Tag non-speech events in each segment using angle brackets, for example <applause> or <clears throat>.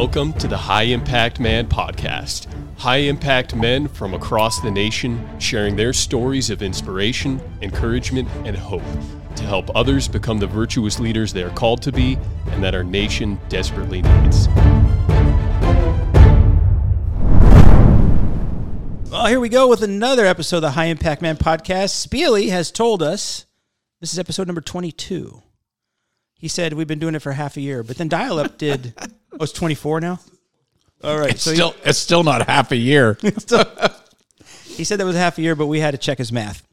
Welcome to the High Impact Man podcast. High impact men from across the nation sharing their stories of inspiration, encouragement, and hope to help others become the virtuous leaders they are called to be and that our nation desperately needs. Well, here we go with another episode of the High Impact Man podcast. Spiely has told us this is episode number 22. He said we've been doing it for half a year, but then Dial Up did, <laughs> oh, it's 24 now? All right. It's still, it's still not half a year. <laughs> <laughs> he, said that was half a year, but we had to check his math.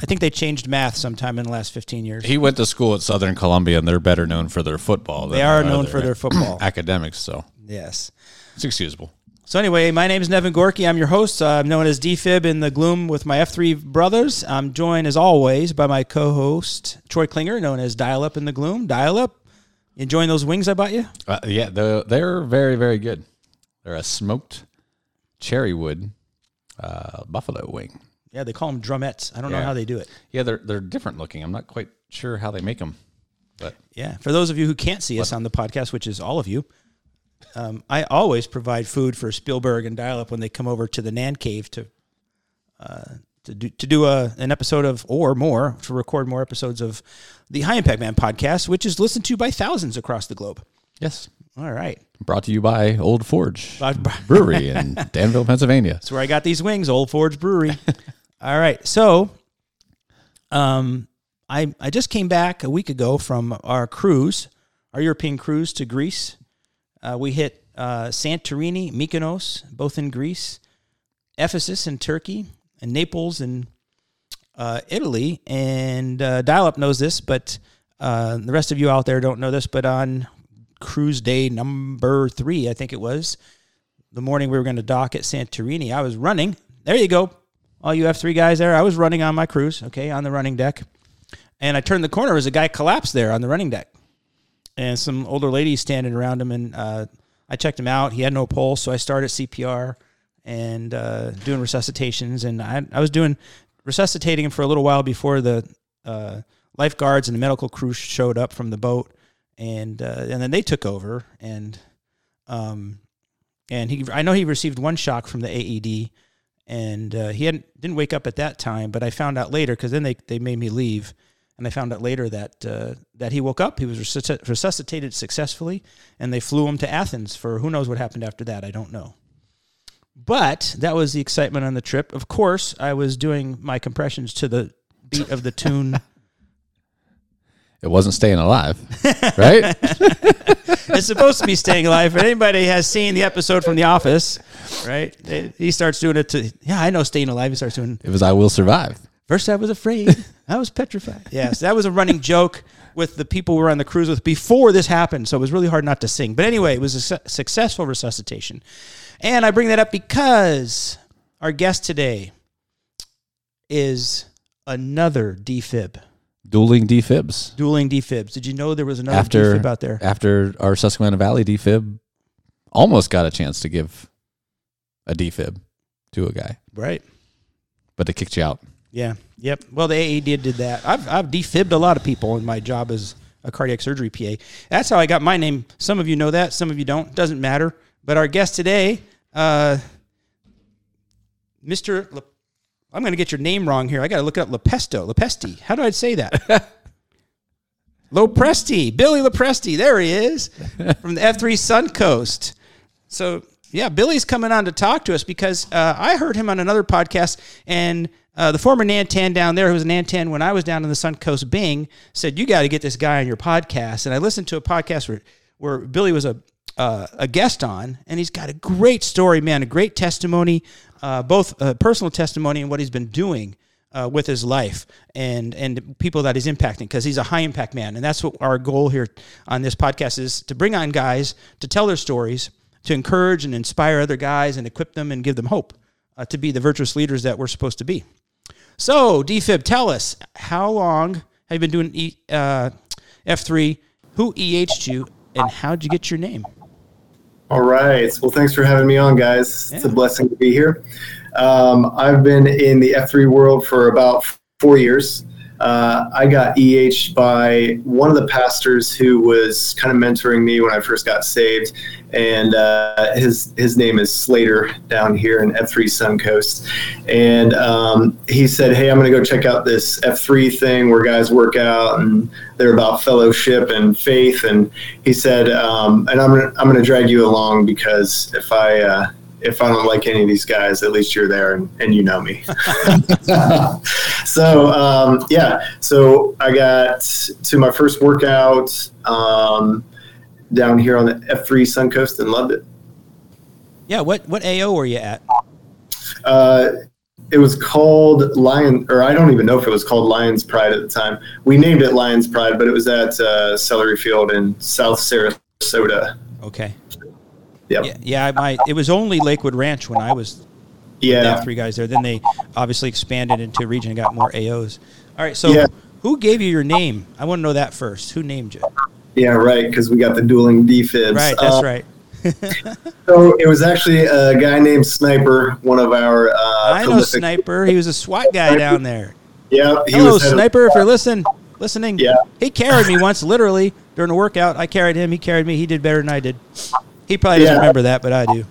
I think they changed math sometime in the last 15 years. he went to school at Southern Columbia, and they're better known for their football. They are known for their football. <clears throat> academics, so yes. it's excusable. So anyway, my name is Nevin Gorky. I'm your host. I'm known as DFib in the Gloom with my F3 brothers. I'm joined as always by my co-host Troy Klinger, known as Dial Up in the Gloom. Dial Up. You enjoying those wings I bought you? Uh, yeah, they're, they're very, very good. They're a smoked cherry wood uh, buffalo wing. Yeah, they call them drumettes. I don't know how they do it. Yeah, they're they're different looking. I'm not quite sure how they make them, but Yeah, for those of you who can't see us on the podcast, which is all of you, um, I always provide food for Spielberg and Dial Up when they come over to the Nan Cave to uh, to do to do a, an episode of or more to record more episodes of the High Impact Man podcast, which is listened to by thousands across the globe. yes, All right, brought to you by Old Forge Brewery in <laughs> Danville, Pennsylvania. that's where I got these wings, Old Forge Brewery. <laughs> All right, so um, I I just came back a week ago from our cruise, our European cruise to Greece. Uh, we hit uh, Santorini, Mykonos, both in Greece, Ephesus in Turkey, and Naples in uh, Italy. And uh, Dial Up knows this, but uh, the rest of you out there don't know this. But on cruise day number three, I think it was, the morning we were going to dock at Santorini, I was running. There you go. All you F3 guys there. I was running on my cruise, okay, on the running deck. And I turned the corner as a guy collapsed there on the running deck. And some older ladies standing around him. And uh, I checked him out. He had no pulse. So I started CPR and uh, doing resuscitations. And I, I was doing resuscitating him for a little while before the uh, lifeguards and the medical crew showed up from the boat. And, uh, and then they took over. And um, and he I know he received one shock from the AED, and uh, he hadn't didn't wake up at that time. But I found out later because then they, they made me leave, and I found out later that uh, that he woke up. He was resuscitated successfully, and they flew him to Athens for who knows what happened after that. I don't know. But that was the excitement on the trip. Of course, I was doing my compressions to the beat of the tune. <laughs> It wasn't staying alive, right? <laughs> it's supposed to be staying alive. If anybody has seen the episode from The Office, right? they- He starts doing it to, yeah, I know staying alive. He starts doing, it was I will survive. first I was afraid, <laughs> I was petrified. Yes, that was a running joke with the people we were on the cruise with before this happened. So it was really hard not to sing. But anyway, it was a su- successful resuscitation. And I bring that up because our guest today is another defib, Dueling defibs. dueling defibs. Did you know there was another after defib out there? after our Susquehanna Valley defib almost got a chance to give a defib to a guy, Right. but they kicked you out. Yeah. Yep. Well, the AED did that. I've I've defibbed a lot of people in my job as a cardiac surgery PA. That's how I got my name. Some of you know that. Some of you don't. Doesn't matter. But our guest today, uh, Mr. Le- I'm going to get your name wrong here. I got to look it up. Lepesto. Lepesti. How do I say that? <laughs> Lopresti. Billy Lopresti. There he is <laughs> from the F3 Suncoast. So yeah, Billy's coming on to talk to us because uh, I heard him on another podcast, and uh, the former Nantan down there, who was a Nantan when I was down in the Suncoast Bing, said you got to get this guy on your podcast. And I listened to a podcast where where Billy was a uh, a guest on, and he's got a great story, man, a great testimony, uh, both uh, personal testimony and what he's been doing uh, with his life and and people that he's impacting because he's a high impact man. And that's what our goal here on this podcast is to bring on guys to tell their stories to encourage and inspire other guys and equip them and give them hope uh, to be the virtuous leaders that we're supposed to be. So dfib tell us how long have you been doing e, uh, f3 who eh'd you and how'd you get your name All right. Well, thanks for having me on, guys. It's a blessing to be here. Um, I've been in the F3 world for about four years. Uh, I got EH by one of the pastors who was kind of mentoring me when I first got saved. And uh, his his name is Slater down here in F3 Suncoast. And um, he said, "Hey, I'm going to go check out this F3 thing where guys work out, and they're about fellowship and faith." And he said, um, "And I'm gonna, I'm going to drag you along because if I uh, if I don't like any of these guys, at least you're there and, and you know me. <laughs> so um, yeah, so I got to my first workout um, down here on the F3 Suncoast and loved it. Yeah, what what AO were you at? Uh, it was called Lion, or I don't even know if it was called Lions Pride at the time. We named it Lions Pride, but it was at uh, Celery Field in South Sarasota. Okay. Yep. Yeah, yeah. My it was only Lakewood Ranch when I was Yeah. yeah. three guys there. Then they obviously expanded into a region and got more AOs. All right, so Yeah. who gave you your name? I want to know that first. Who named you? Yeah, right. Because we got the dueling defibs. Right, that's Uh, right. <laughs> So it was actually a guy named Sniper, one of our. Uh, I know Sniper. He was a SWAT guy down there. Yeah, he Hello, was head of- Sniper. If you're listen, listening. Yeah. He carried me once, literally during a workout. I carried him. He carried me. He did better than I did. He probably doesn't remember that, but I do.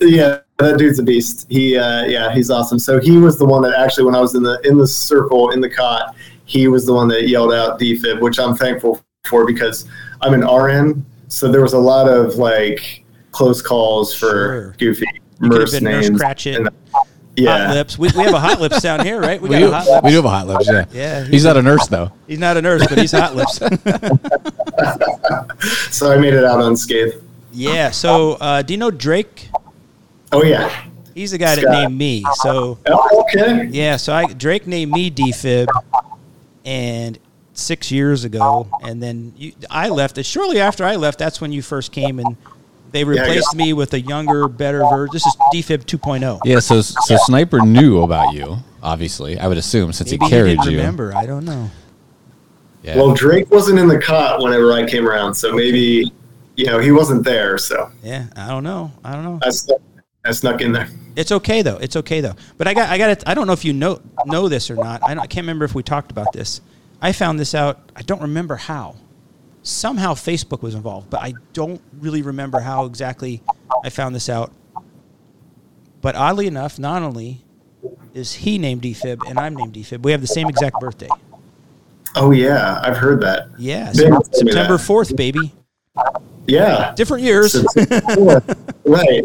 Yeah, that dude's a beast. He, uh, yeah, he's awesome. So he was the one that actually, when I was in the in the circle in the cot, he was the one that yelled out defib, which I'm thankful for because I'm an RN, so there was a lot of like close calls for Sure. goofy You could Nurse been Nurse names. Cratchit. and- Hot yeah, lips. We, we have a hot lips down here, right? We We got do, a hot lips. we do have a hot lips, yeah. Yeah, He's not a nurse, though. He's not a nurse, but he's hot lips. <laughs> so I made it out unscathed. yeah. So, uh, do you know Drake? Oh yeah. He's the guy that named me. So, Oh, okay. yeah. So I Drake named me defib, and six years ago, and then you, I left. It shortly after I left, that's when you first came, and they I replaced got- me with a younger, better version. This is defib 2.0. Yeah, so so Sniper knew about you, obviously. I would assume since Maybe he he carried didn't you. remember. I don't know. Yeah. Well, Drake wasn't in the cot whenever I came around, so maybe you know he wasn't there. So Yeah, I don't know. I don't know. I snuck, I snuck in there. It's okay though. It's okay though. But I got I got it. I don't know if you know know this or not. I, don't, I can't remember if we talked about this. I found this out. I don't remember how. Somehow Facebook was involved, but I don't really remember how exactly I found this out. But oddly enough, not only is he named Defib and I'm named Defib, we have the same exact birthday. Oh yeah, I've heard that. Yeah, Ben so told me September that. fourth, baby. Yeah, Different years. <laughs> Right.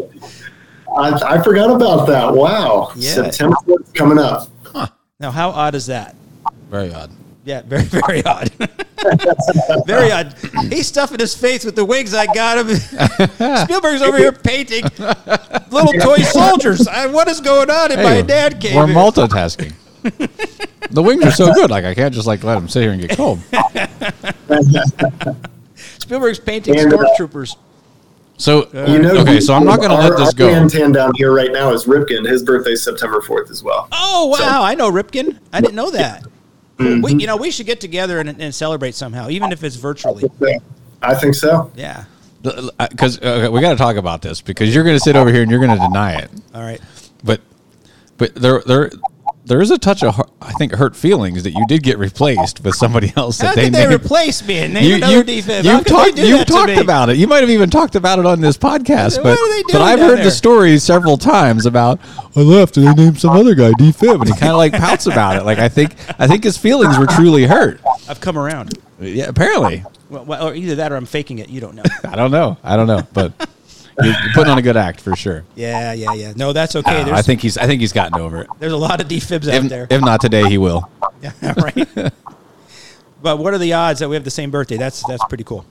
I, I forgot about that. Wow, Yeah. September 4th coming up. Huh. now, how odd is that? Very odd. Yeah, very, <laughs> very odd. <laughs> very odd. He's stuffing his face with the wigs I got him. <laughs> Spielberg's over here painting little toy soldiers. I, what is going on in my dad cave? We're multitasking. the wings are so good. Like I can't just like let them sit here and get cold. Spielberg's painting And, uh, stormtroopers. So You know, okay, so I'm not going to let this our go. Nantan down here right now is Ripkin. His birthday's September 4th as well. Oh wow, I know Ripkin. I didn't know that. Mm-hmm. We, you know, we should get together and, and celebrate somehow, even if it's virtually. I think so. Yeah. Because uh, we got to talk about this because you're going to sit over here and you're going to deny it. All right. But but there there there is a touch of I think hurt feelings that you did get replaced with somebody else that How they could they named. replace me and name you, another you? How you've talked, you've talked about it. You might have even talked about it on this podcast, What but, but I've heard there? the story several times about I left and they named some other guy defib, and he kind of like pouts about it. Like I think I think his feelings were truly hurt. I've come around. Yeah, apparently. Well, well, or either that or I'm faking it. You don't know. I don't know. I don't know, but you're, you're putting on a good act for sure. yeah, yeah, yeah. No, that's okay. Uh, I think he's I think he's gotten over it. there's a lot of defibs out there. if not today, he will. <laughs> Yeah, right. but what are the odds that we have the same birthday? That's that's pretty cool.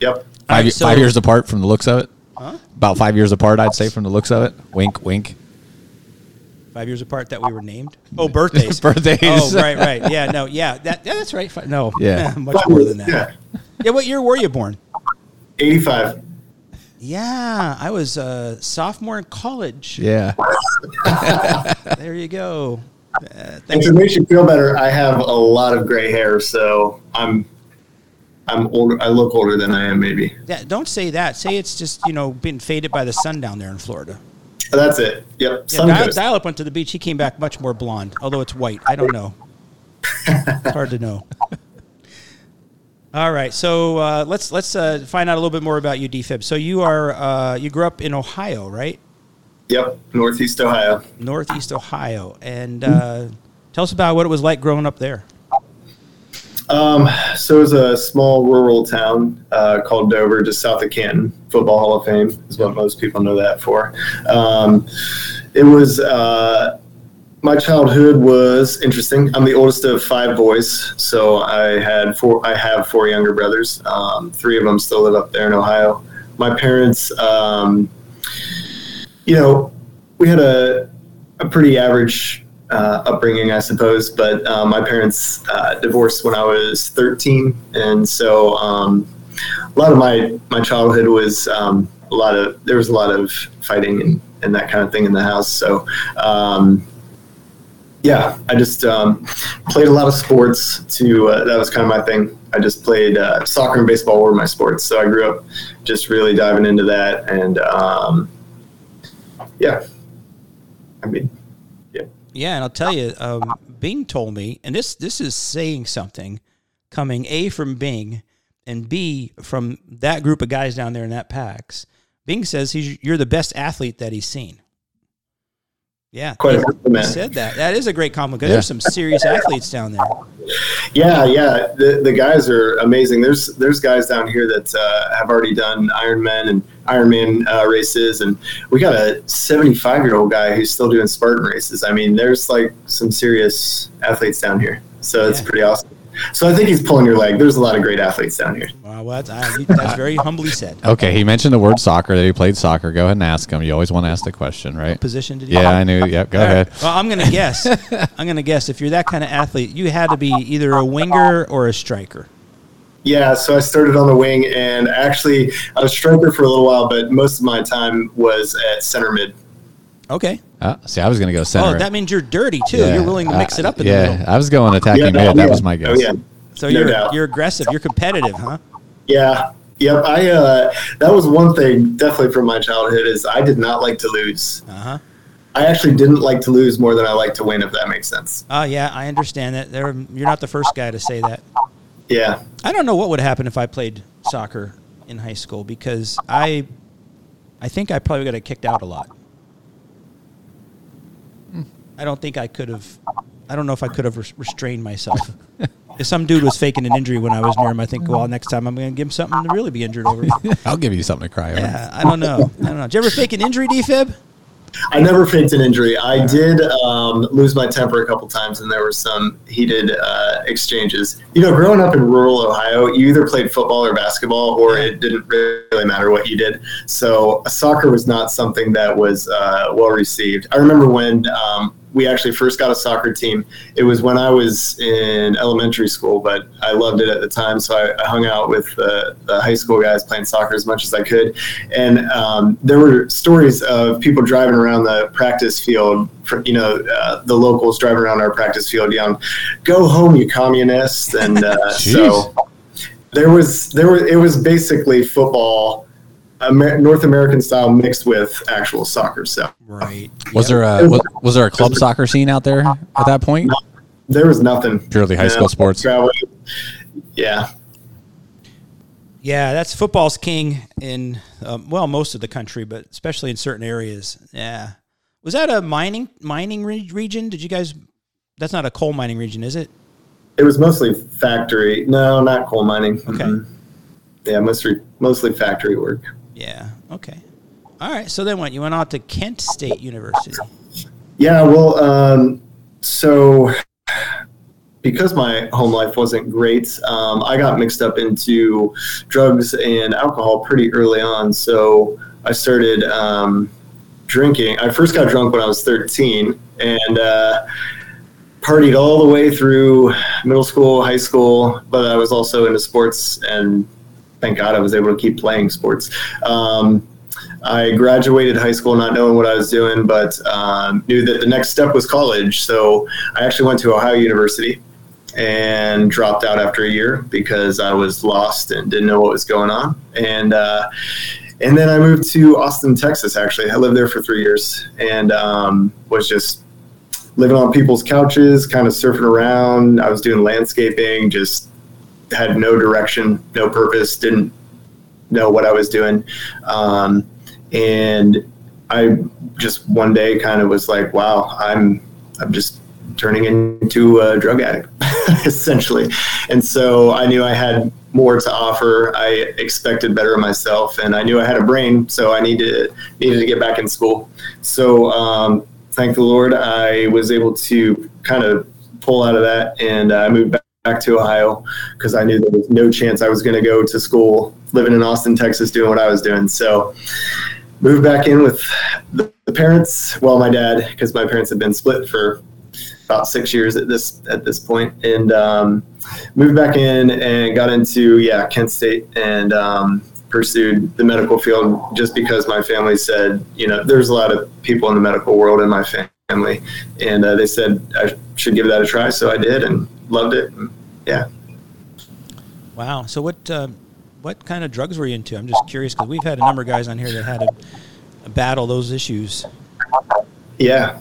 Yep. Five, right, so- five years apart from the looks of it. About five years apart, I'd say, from the looks of it. Wink, wink. Five years apart that we were named. Oh, birthdays. <laughs> Birthdays. Oh, right, right. Yeah, no, yeah. That yeah, that's right. No, Yeah. <laughs> much more than that. Yeah. Yeah. What year were you born? 85. Yeah, I was a sophomore in college. Yeah. <laughs> There you go. Uh, And thanks. to make you feel better, I have a lot of gray hair, so I'm I'm older. I look older than I am, maybe. Yeah, don't say that. Say it's just you know been faded by the sun down there in Florida. That's it. Yep. Yeah, Dial, Dial up went to the beach. He came back much more blonde, although it's white. I don't know. it's hard to know. <laughs> All right, so uh, let's let's uh, find out a little bit more about you, DFib. So you are uh, you grew up in Ohio, right? Yep, Northeast Ohio. Northeast Ohio, and uh, tell us about what it was like growing up there. Um, so it was a small rural town uh, called Dover, just south of Canton. Football Hall of Fame is what most people know that for. Um, it was uh, my childhood was interesting. I'm the oldest of five boys, so I had four. I have four younger brothers. Um, three of them still live up there in Ohio. My parents, um, you know, we had a a pretty average uh, upbringing, I suppose. But uh, my parents uh, divorced when I was 13, and so um, a lot of my my childhood was um, a lot of there was a lot of fighting and, and that kind of thing in the house. So. Yeah, I just um, played a lot of sports. To uh, that was kind of my thing. I just played uh, soccer and baseball were my sports. So I grew up just really diving into that, and um, yeah, I mean, yeah. Yeah, and I'll tell you, um, Bing told me, and this this is saying something, coming a from Bing, and b from that group of guys down there in that PAX. Bing says he's you're the best athlete that he's seen. Yeah, Quite a compliment. he said that. That is a great compliment. 'cause Yeah. There's some serious athletes down there. Yeah, yeah. The, the guys are amazing. There's there's guys down here that uh, have already done Ironman and Ironman uh, races, and we got a 75 year old guy who's still doing Spartan races. I mean, there's like some serious athletes down here, so it's Yeah. pretty awesome. So I think he's pulling your leg. There's a lot of great athletes down here. Wow, well, that's, uh, I, that's very <laughs> humbly said. Okay, he mentioned the word soccer that he played soccer. Go ahead and ask him. You always want to ask the question, right? Position did he Yeah, I knew. Yep, go All right. ahead. Well, I'm gonna guess. <laughs> I'm gonna guess if you're that kind of athlete, you had to be either a winger or a striker. Yeah, so I started on the wing, and actually I was striker for a little while, but most of my time was at center mid. Okay. Uh, see, I was going to go center. Oh, that means you're dirty too. Yeah. You're willing to mix Uh, it up in yeah, the middle. I was going attacking Yeah, mid. oh, That yeah. was my guess. Oh yeah, So no you're doubt. you're aggressive. You're competitive, huh? Yeah. Yep. I uh, that was one thing definitely from my childhood is I did not like to lose. Uh huh. I actually didn't like to lose more than I like to win, if that makes sense. Oh yeah, I understand that. There, you're not the first guy to say that. Yeah. I don't know what would happen if I played soccer in high school because I, I think I probably got kicked out a lot. I don't think I could have. I don't know if I could have res- restrained myself. if some dude was faking an injury when I was near him, I think, well, next time I'm going to give him something to really be injured over. <laughs> I'll give you something to cry over. yeah, I don't know. I don't know. Did you ever fake an injury, defib? I never faked an injury. I did um, lose my temper a couple times, and there were some heated uh, exchanges. You know, growing up in rural Ohio, you either played football or basketball, or it didn't really matter what you did. So soccer was not something that was uh, well received. I remember when um, we actually first got a soccer team. It was when I was in elementary school, but I loved it at the time. So I, I hung out with the, the high school guys playing soccer as much as I could. And um, there were stories of people driving around the practice field, you know, uh, the locals driving around our practice field yelling, "Go home, you communists!" And uh, <laughs> so there was there was it was basically football. Amer- North American style mixed with actual soccer. So Right. Was there a was, was there a club soccer scene out there at that point? there was nothing. Purely high school sports. Travel- Yeah. Yeah, that's football's king in um, well most of the country, but especially in certain areas. Yeah, was that a mining mining re- region? Did you guys? That's not a coal mining region, is it? It was mostly factory. No, not coal mining. Okay. Mhm. Yeah, mostly mostly factory work. Yeah. Okay. All right. So then what? You went out to Kent State University. Yeah, well, um, so because my home life wasn't great, um, I got mixed up into drugs and alcohol pretty early on. So I started um, drinking. I first got drunk when I was 13 and uh, partied all the way through middle school, high school, but I was also into sports and thank God I was able to keep playing sports. Um, I graduated high school not knowing what I was doing, but um, knew that the next step was college. So I actually went to Ohio University and dropped out after a year because I was lost and didn't know what was going on. And uh, and then I moved to Austin, Texas. Actually, I lived there for three years and um, was just living on people's couches, kind of surfing around. I was doing landscaping, just had no direction, no purpose, didn't know what I was doing. Um, and I just one day kind of was like, wow, I'm, I'm just turning into a drug addict <laughs> essentially. And so I knew I had more to offer. I expected better of myself and I knew I had a brain. So I needed, needed to get back in school. So, um, thank the Lord, I was able to kind of pull out of that and I moved back to Ohio because I knew there was no chance I was going to go to school living in Austin, Texas, doing what I was doing. So moved back in with the, the parents. Well, my dad, because my parents had been split for about six years at this at this point, and um, moved back in and got into yeah Kent State and um, pursued the medical field just because my family said you know there's a lot of people in the medical world in my family, and uh, they said I should give that a try, so I did and loved it. And, yeah. Wow. So what uh, what kind of drugs were you into? I'm just curious because we've had a number of guys on here that had to battle those issues. Yeah,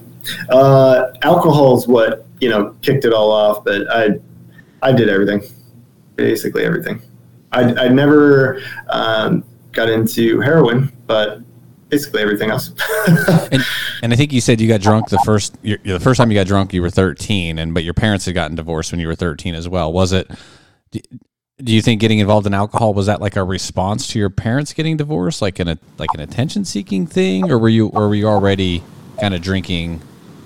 uh, alcohol is what you know kicked it all off, but I I did everything, basically everything. I I never um, got into heroin, but basically everything else. <laughs> and, and, I think you said you got drunk the first the first time you got drunk you were 13 and but your parents had gotten divorced when you were 13 as well. Was it do you think getting involved in alcohol was that like a response to your parents getting divorced like an a like an attention seeking thing or were you or were you already kind of drinking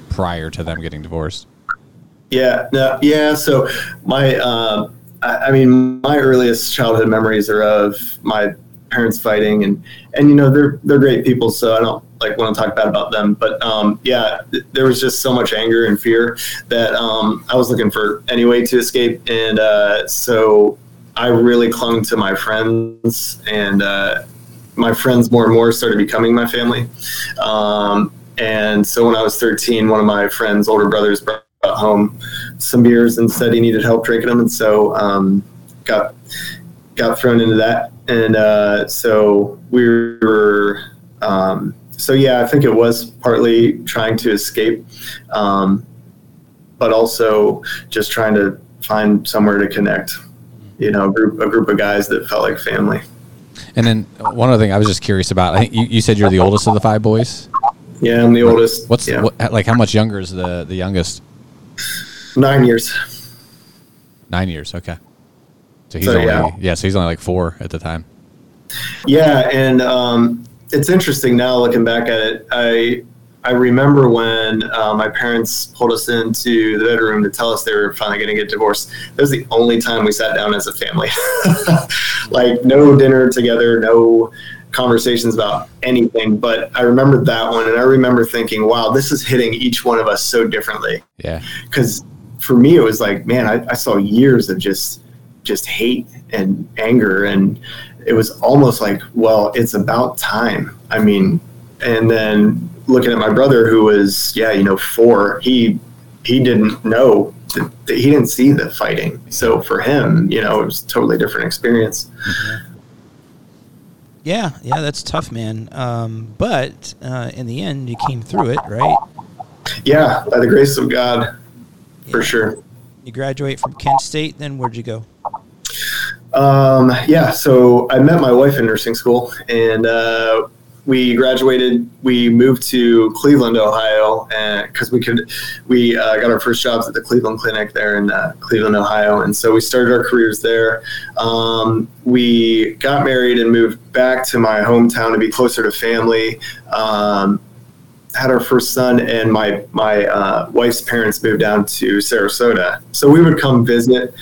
prior to them getting divorced? Yeah, no, yeah, so my uh, I, I mean my earliest childhood memories are of my parents fighting and and you know they're they're great people so i don't like want to talk bad about them but um, yeah th- there was just so much anger and fear that um, i was looking for any way to escape and uh, so i really clung to my friends and uh, my friends more and more started becoming my family. Um, and so when i was 13 one of my friends older brothers brought home some beers and said he needed help drinking them and so um, got got thrown into that and uh, so we were um, so yeah i think it was partly trying to escape um, but also just trying to find somewhere to connect you know a group, a group of guys that felt like family. And then one other thing i was just curious about i think you, you said you're the oldest of the five boys? Yeah i'm the oldest what's yeah. what, like how much younger is the the youngest? Nine years. Nine years okay so he's so, only yeah. yeah. so he's only like four at the time. Yeah, and um, it's interesting now looking back at it. I I remember when uh, my parents pulled us into the bedroom to tell us they were finally going to get divorced. That was the only time we sat down as a family. <laughs> like no dinner together, no conversations about anything. But I remember that one, and I remember thinking, "Wow, this is hitting each one of us so differently." Yeah. Because for me, it was like, man, I, I saw years of just just hate and anger and it was almost like well it's about time. I mean and then looking at my brother who was yeah you know four he he didn't know he didn't see the fighting. So for him you know it was a totally different experience. Yeah yeah that's tough man. Um, but uh, in the end you came through it right? Yeah by the grace of god yeah. for sure. You graduate from kent state then where'd you go um, yeah, so I met my wife in nursing school, and uh, we graduated. We moved to Cleveland, Ohio, because we could. We uh, got our first jobs at the Cleveland Clinic there in uh, Cleveland, Ohio, and so we started our careers there. Um, we got married and moved back to my hometown to be closer to family. Um, had our first son, and my my uh, wife's parents moved down to Sarasota, so we would come visit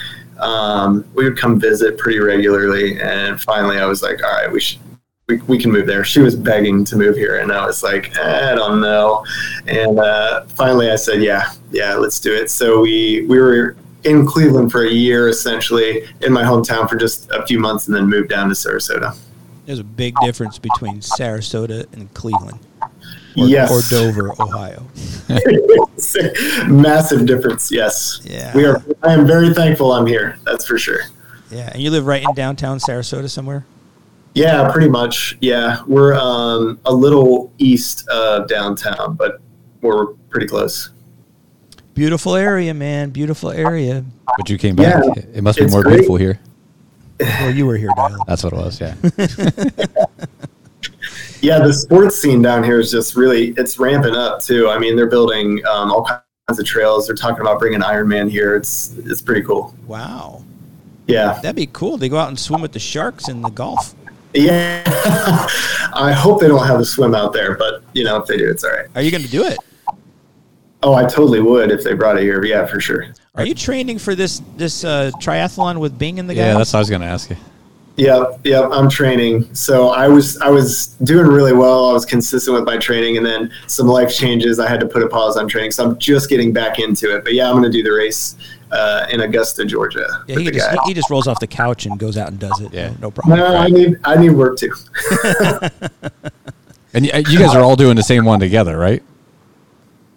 um, we would come visit pretty regularly. And finally, I was like, all right, we should. We, we can move there. She was begging to move here, and I was like, eh, I don't know. And uh, finally, I said, Yeah, yeah, let's do it. So we we were in Cleveland for a year, essentially in my hometown for just a few months, and then moved down to Sarasota. There's a big difference between Sarasota and Cleveland or, yes. or Dover, Ohio. <laughs> Massive difference. Yes. Yeah. We are. I am very thankful I'm here. That's for sure. Yeah, and you live right in downtown Sarasota somewhere. Yeah, pretty much. Yeah, we're um, a little east of downtown, but we're pretty close. Beautiful area, man. Beautiful area. But you came back. Yeah, it must be more great. beautiful here. Well, you were here, Dale. That's what it was. Yeah. <laughs> Yeah, the sports scene down here is just really it's ramping up too. I mean, they're building um, all kinds of trails. They're talking about bringing Ironman here. It's it's pretty cool. Wow, Yeah, that'd be cool. They go out and swim with the sharks in the Gulf. yeah. <laughs> I hope they don't have a swim out there, but you know, if they do, it's all right. Are you going to do it? Oh, I totally would if they brought it here. Yeah, for sure. Are you training for this this uh, triathlon with Bing and the guys? Yeah, that's what I was going to ask you. Yep, yep. I'm training, so I was I was doing really well. I was consistent with my training, and then some life changes. I had to put a pause on training, so I'm just getting back into it. But yeah, I'm going to do the race uh, in Augusta, Georgia. Yeah, he just he, he just rolls off the couch and goes out and does it. Yeah. no, no problem. no, I need I need work too. <laughs> And y- you guys are all doing the same one together, right?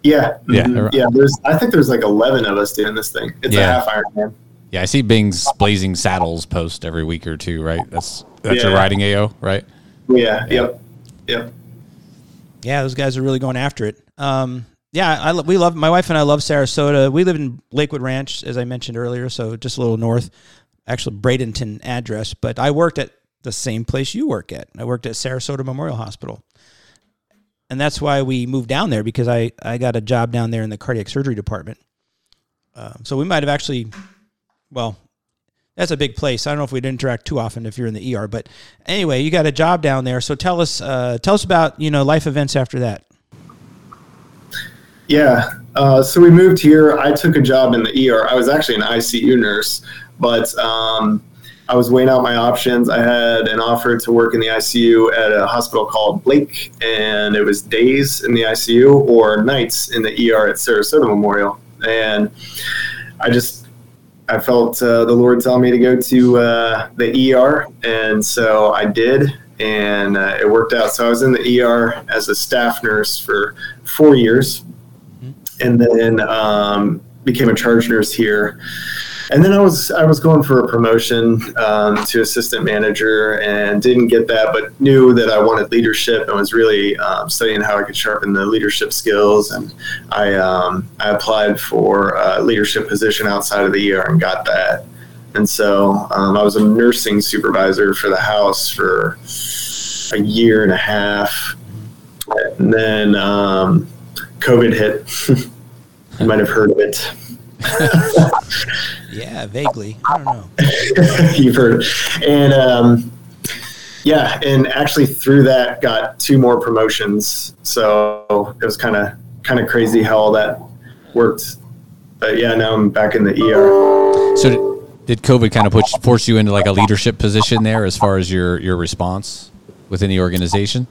yeah, Yeah. mhm, yeah. There's I think there's like 11 of us doing this thing. It's Yeah. a half Ironman. Yeah, I see Bing's Blazing Saddles post every week or two, right? That's that's your riding AO, right? Yeah, yep, yep. Yeah, those guys are really going after it. Um, yeah, I we love my wife and I love Sarasota. We live in Lakewood Ranch, as I mentioned earlier, so just a little north. Actually, Bradenton address, but I worked at the same place you work at. I worked at Sarasota Memorial Hospital, and that's why we moved down there because I I got a job down there in the cardiac surgery department. Um, so we might have actually, well, that's a big place. I don't know if we'd interact too often if you're in the ER, but anyway, you got a job down there. So tell us, uh, tell us about you know life events after that. Yeah. Uh, so we moved here. I took a job in the ER. I was actually an ICU nurse, but um, I was weighing out my options. I had an offer to work in the ICU at a hospital called Blake, and it was days in the ICU or nights in the ER at Sarasota Memorial. And I just, I felt uh, the Lord tell me to go to uh, the ER, and so I did, and uh, it worked out. So I was in the ER as a staff nurse for four years and then um, became a charge nurse here. And then I was I was going for a promotion um, to assistant manager and didn't get that, but knew that I wanted leadership and was really um, studying how I could sharpen the leadership skills. And I um, I applied for a leadership position outside of the ER and got that. And so um, I was a nursing supervisor for the house for a year and a half, and then um, COVID hit. <laughs> you might have heard of it. <laughs> Yeah, vaguely. I don't know. <laughs> You've heard. And um, yeah, and actually through that got two more promotions. So it was kind of kind of crazy how all that worked. But yeah, now I'm back in the ER. So did, did COVID kind of push force you into like a leadership position there as far as your your response within the organization?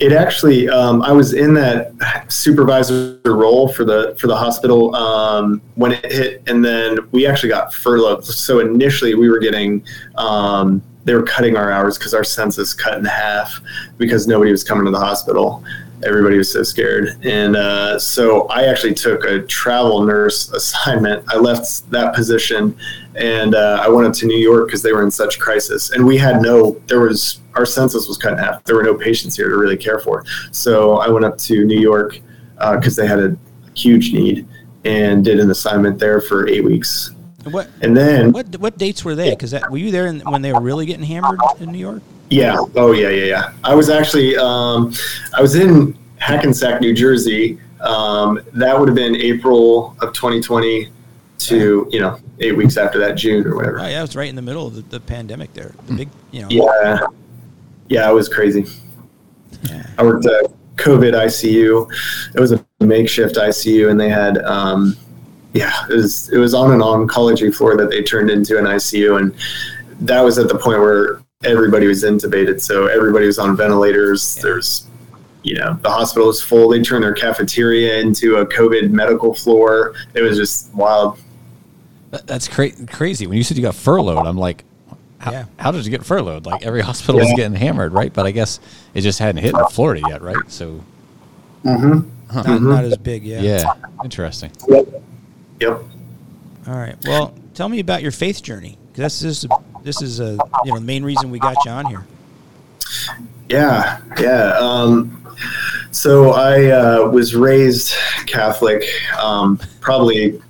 It actually, um, I was in that supervisor role for the for the hospital um, when it hit, and then we actually got furloughed. So initially, we were getting um, they were cutting our hours because our census cut in half because nobody was coming to the hospital. Everybody was so scared, and uh, so I actually took a travel nurse <laughs> assignment. I left that position, and uh, I went up to New York because they were in such crisis, and we had no. There was our census was cut in half. There were no patients here to really care for. So I went up to New York because they had a huge need and did an assignment there for eight weeks. And What And then, what what dates were they? Because were you there in, when they were really getting hammered in New York? Yeah, oh yeah, yeah, yeah. I was actually, um, I was in Hackensack, New Jersey. Um, that would have been April of 2020 to you know eight weeks after that, June or whatever. Oh, yeah, it was right in the middle of the, the pandemic there. The big, you know. Yeah, yeah, it was crazy. I worked at COVID ICU. It was a makeshift ICU, and they had, um, yeah, it was it was on an oncology floor that they turned into an ICU, and that was at the point where everybody was intubated, so everybody was on ventilators. There's, you know, the hospital was full. They turned their cafeteria into a COVID medical floor. It was just wild. That's cra- crazy. When you said you got furloughed, I'm like, how, Yeah. how did you get furloughed? Like every <laughs> hospital is Yeah. getting hammered, right? But I guess it just hadn't hit in Florida yet, right? So Mm-hmm. Not, not as big, yeah. yeah, interesting. Yep. Yep. All right. Well, tell me about your faith journey. Because This is this is a you know the main reason we got you on here. Yeah, yeah. Um, so I uh, was raised Catholic, um, probably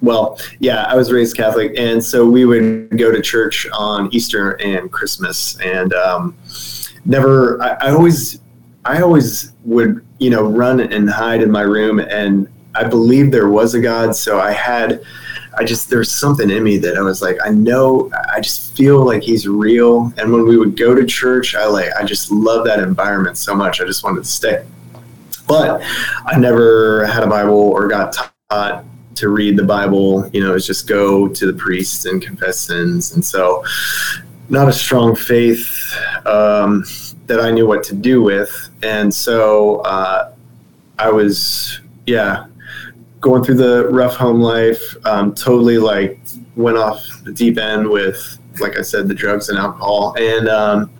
well, yeah, I was raised Catholic, and so we would go to church on Easter and Christmas, and um, never. I, I always, I always would, you know, run and hide in my room, and I believed there was a God, so I had. I just there's something in me that I was like I know I just feel like he's real and when we would go to church I like I just love that environment so much I just wanted to stay but I never had a Bible or got taught to read the Bible. You know, it's just go to the priest and confess sins. And so, not a strong faith um, that I knew what to do with. And so, uh, I was, yeah, going through the rough home life. Um, totally like went off the deep end with, like I said, the drugs and alcohol. And um,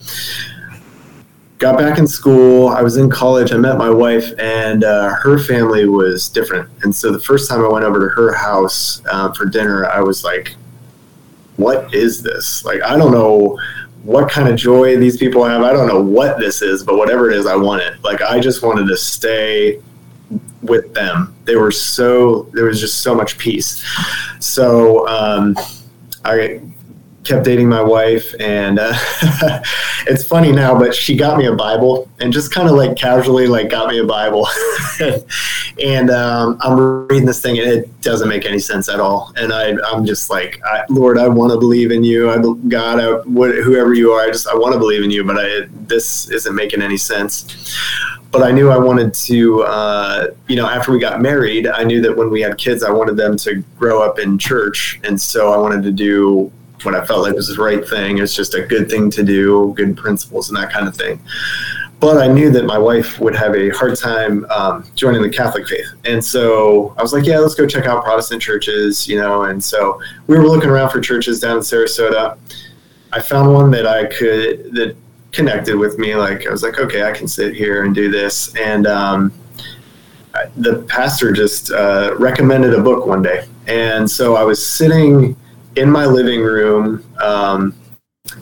got back in school. I was in college. I met my wife, and uh, her family was different. And so the first time I went over to her house uh, for dinner, I was like, "What is this? Like, I don't know." What kind of joy these people have? I don't know what this is, but whatever it is, I want it. Like, I just wanted to stay with them. They were so, there was just so much peace. So, um, I kept dating my wife, and uh, <laughs> it's funny now, but she got me a Bible and just kind of like casually like got me a Bible, <laughs> and um, I'm reading this thing and it doesn't make any sense at all, and I I'm just like I, Lord, I want to believe in you, I God, I, whoever you are, I just I want to believe in you, but I this isn't making any sense but I knew I wanted to, uh, you know, after we got married, I knew that when we had kids, I wanted them to grow up in church. And so I wanted to do what I felt like was the right thing. It's just a good thing to do, good principles, and that kind of thing. But I knew that my wife would have a hard time um, joining the Catholic faith. And so I was like, yeah, let's go check out Protestant churches, you know. And so we were looking around for churches down in Sarasota. I found one that I could, that connected with me. Like, I was like, okay, I can sit here and do this. And um, the pastor just uh, recommended a book one day. And so I was sitting in my living room. Um,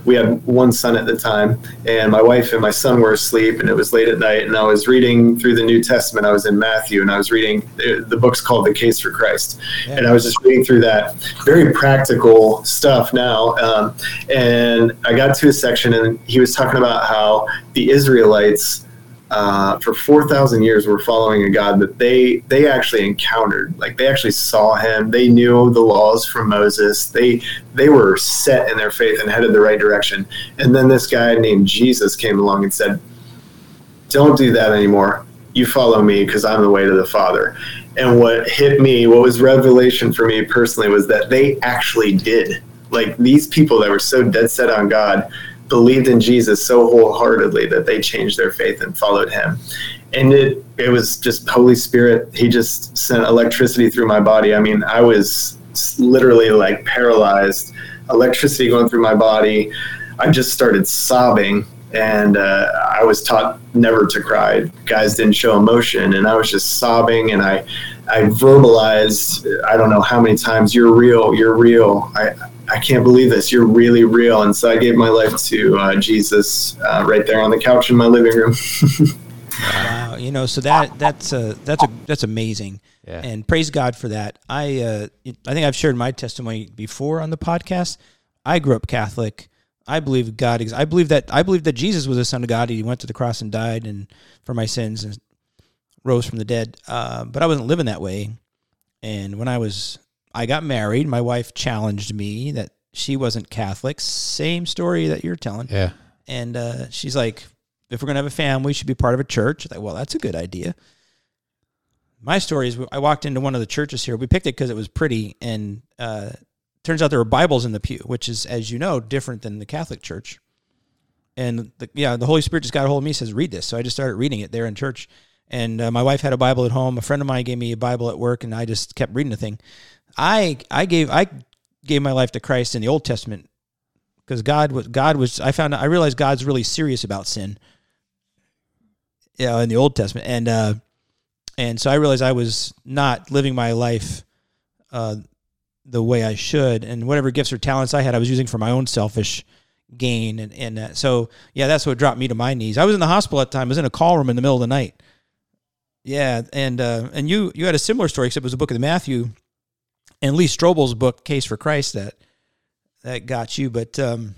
we had one son at the time, and my wife and my son were asleep, and it was late at night. And I was reading through the New Testament. I was in Matthew, and I was reading the book's called The Case for Christ, yeah. and I was just reading through that very practical stuff now. Um, and I got to a section, and he was talking about how the Israelites uh, for 4,000 years we were following a God that they they actually encountered. Like they actually saw him. They knew the laws from Moses. They they were set in their faith and headed the right direction. And then this guy named Jesus came along and said, "Don't do that anymore. You follow me because I'm the way to the Father." And what hit me, what was revelation for me personally, was that they actually did. Like these people that were so dead set on God believed in Jesus so wholeheartedly that they changed their faith and followed him. And it it was just Holy Spirit. He just sent electricity through my body. I mean, I was literally like paralyzed, electricity going through my body. I just started sobbing and uh, I was taught never to cry. Guys didn't show emotion, and I was just sobbing, and I, I verbalized, I don't know how many times, "You're real, you're real." I, I can't believe this. You're really real. And so I gave my life to uh, Jesus uh, right there on the couch in my living room. <laughs> wow, you know, so that that's a that's a that's amazing. Yeah. And praise God for that. I uh, I think I've shared my testimony before on the podcast. I grew up Catholic. I believe God. I believe that I believe that Jesus was the Son of God. He went to the cross and died and for my sins and rose from the dead. Uh, but I wasn't living that way. And when I was I got married. My wife challenged me that she wasn't Catholic. Same story that you're telling. Yeah. And uh, she's like, if we're going to have a family, we should be part of a church. I like, well, that's a good idea. My story is I walked into one of the churches here. We picked it because it was pretty. And uh, turns out there were Bibles in the pew, which is, as you know, different than the Catholic church. And the, yeah, the Holy Spirit just got a hold of me and says, read this. So I just started reading it there in church. And uh, my wife had a Bible at home. A friend of mine gave me a Bible at work, and I just kept reading the thing. I I gave I gave my life to Christ in the Old Testament because God was God was I found I realized God's really serious about sin. You know, in the Old Testament, and uh, and so I realized I was not living my life uh, the way I should, and whatever gifts or talents I had, I was using for my own selfish gain, and and uh, so yeah, that's what dropped me to my knees. I was in the hospital at the time. I was in a call room in the middle of the night. Yeah, and uh, and you you had a similar story, except it was a book of the Matthew and Lee Strobel's book Case for Christ that that got you. But um,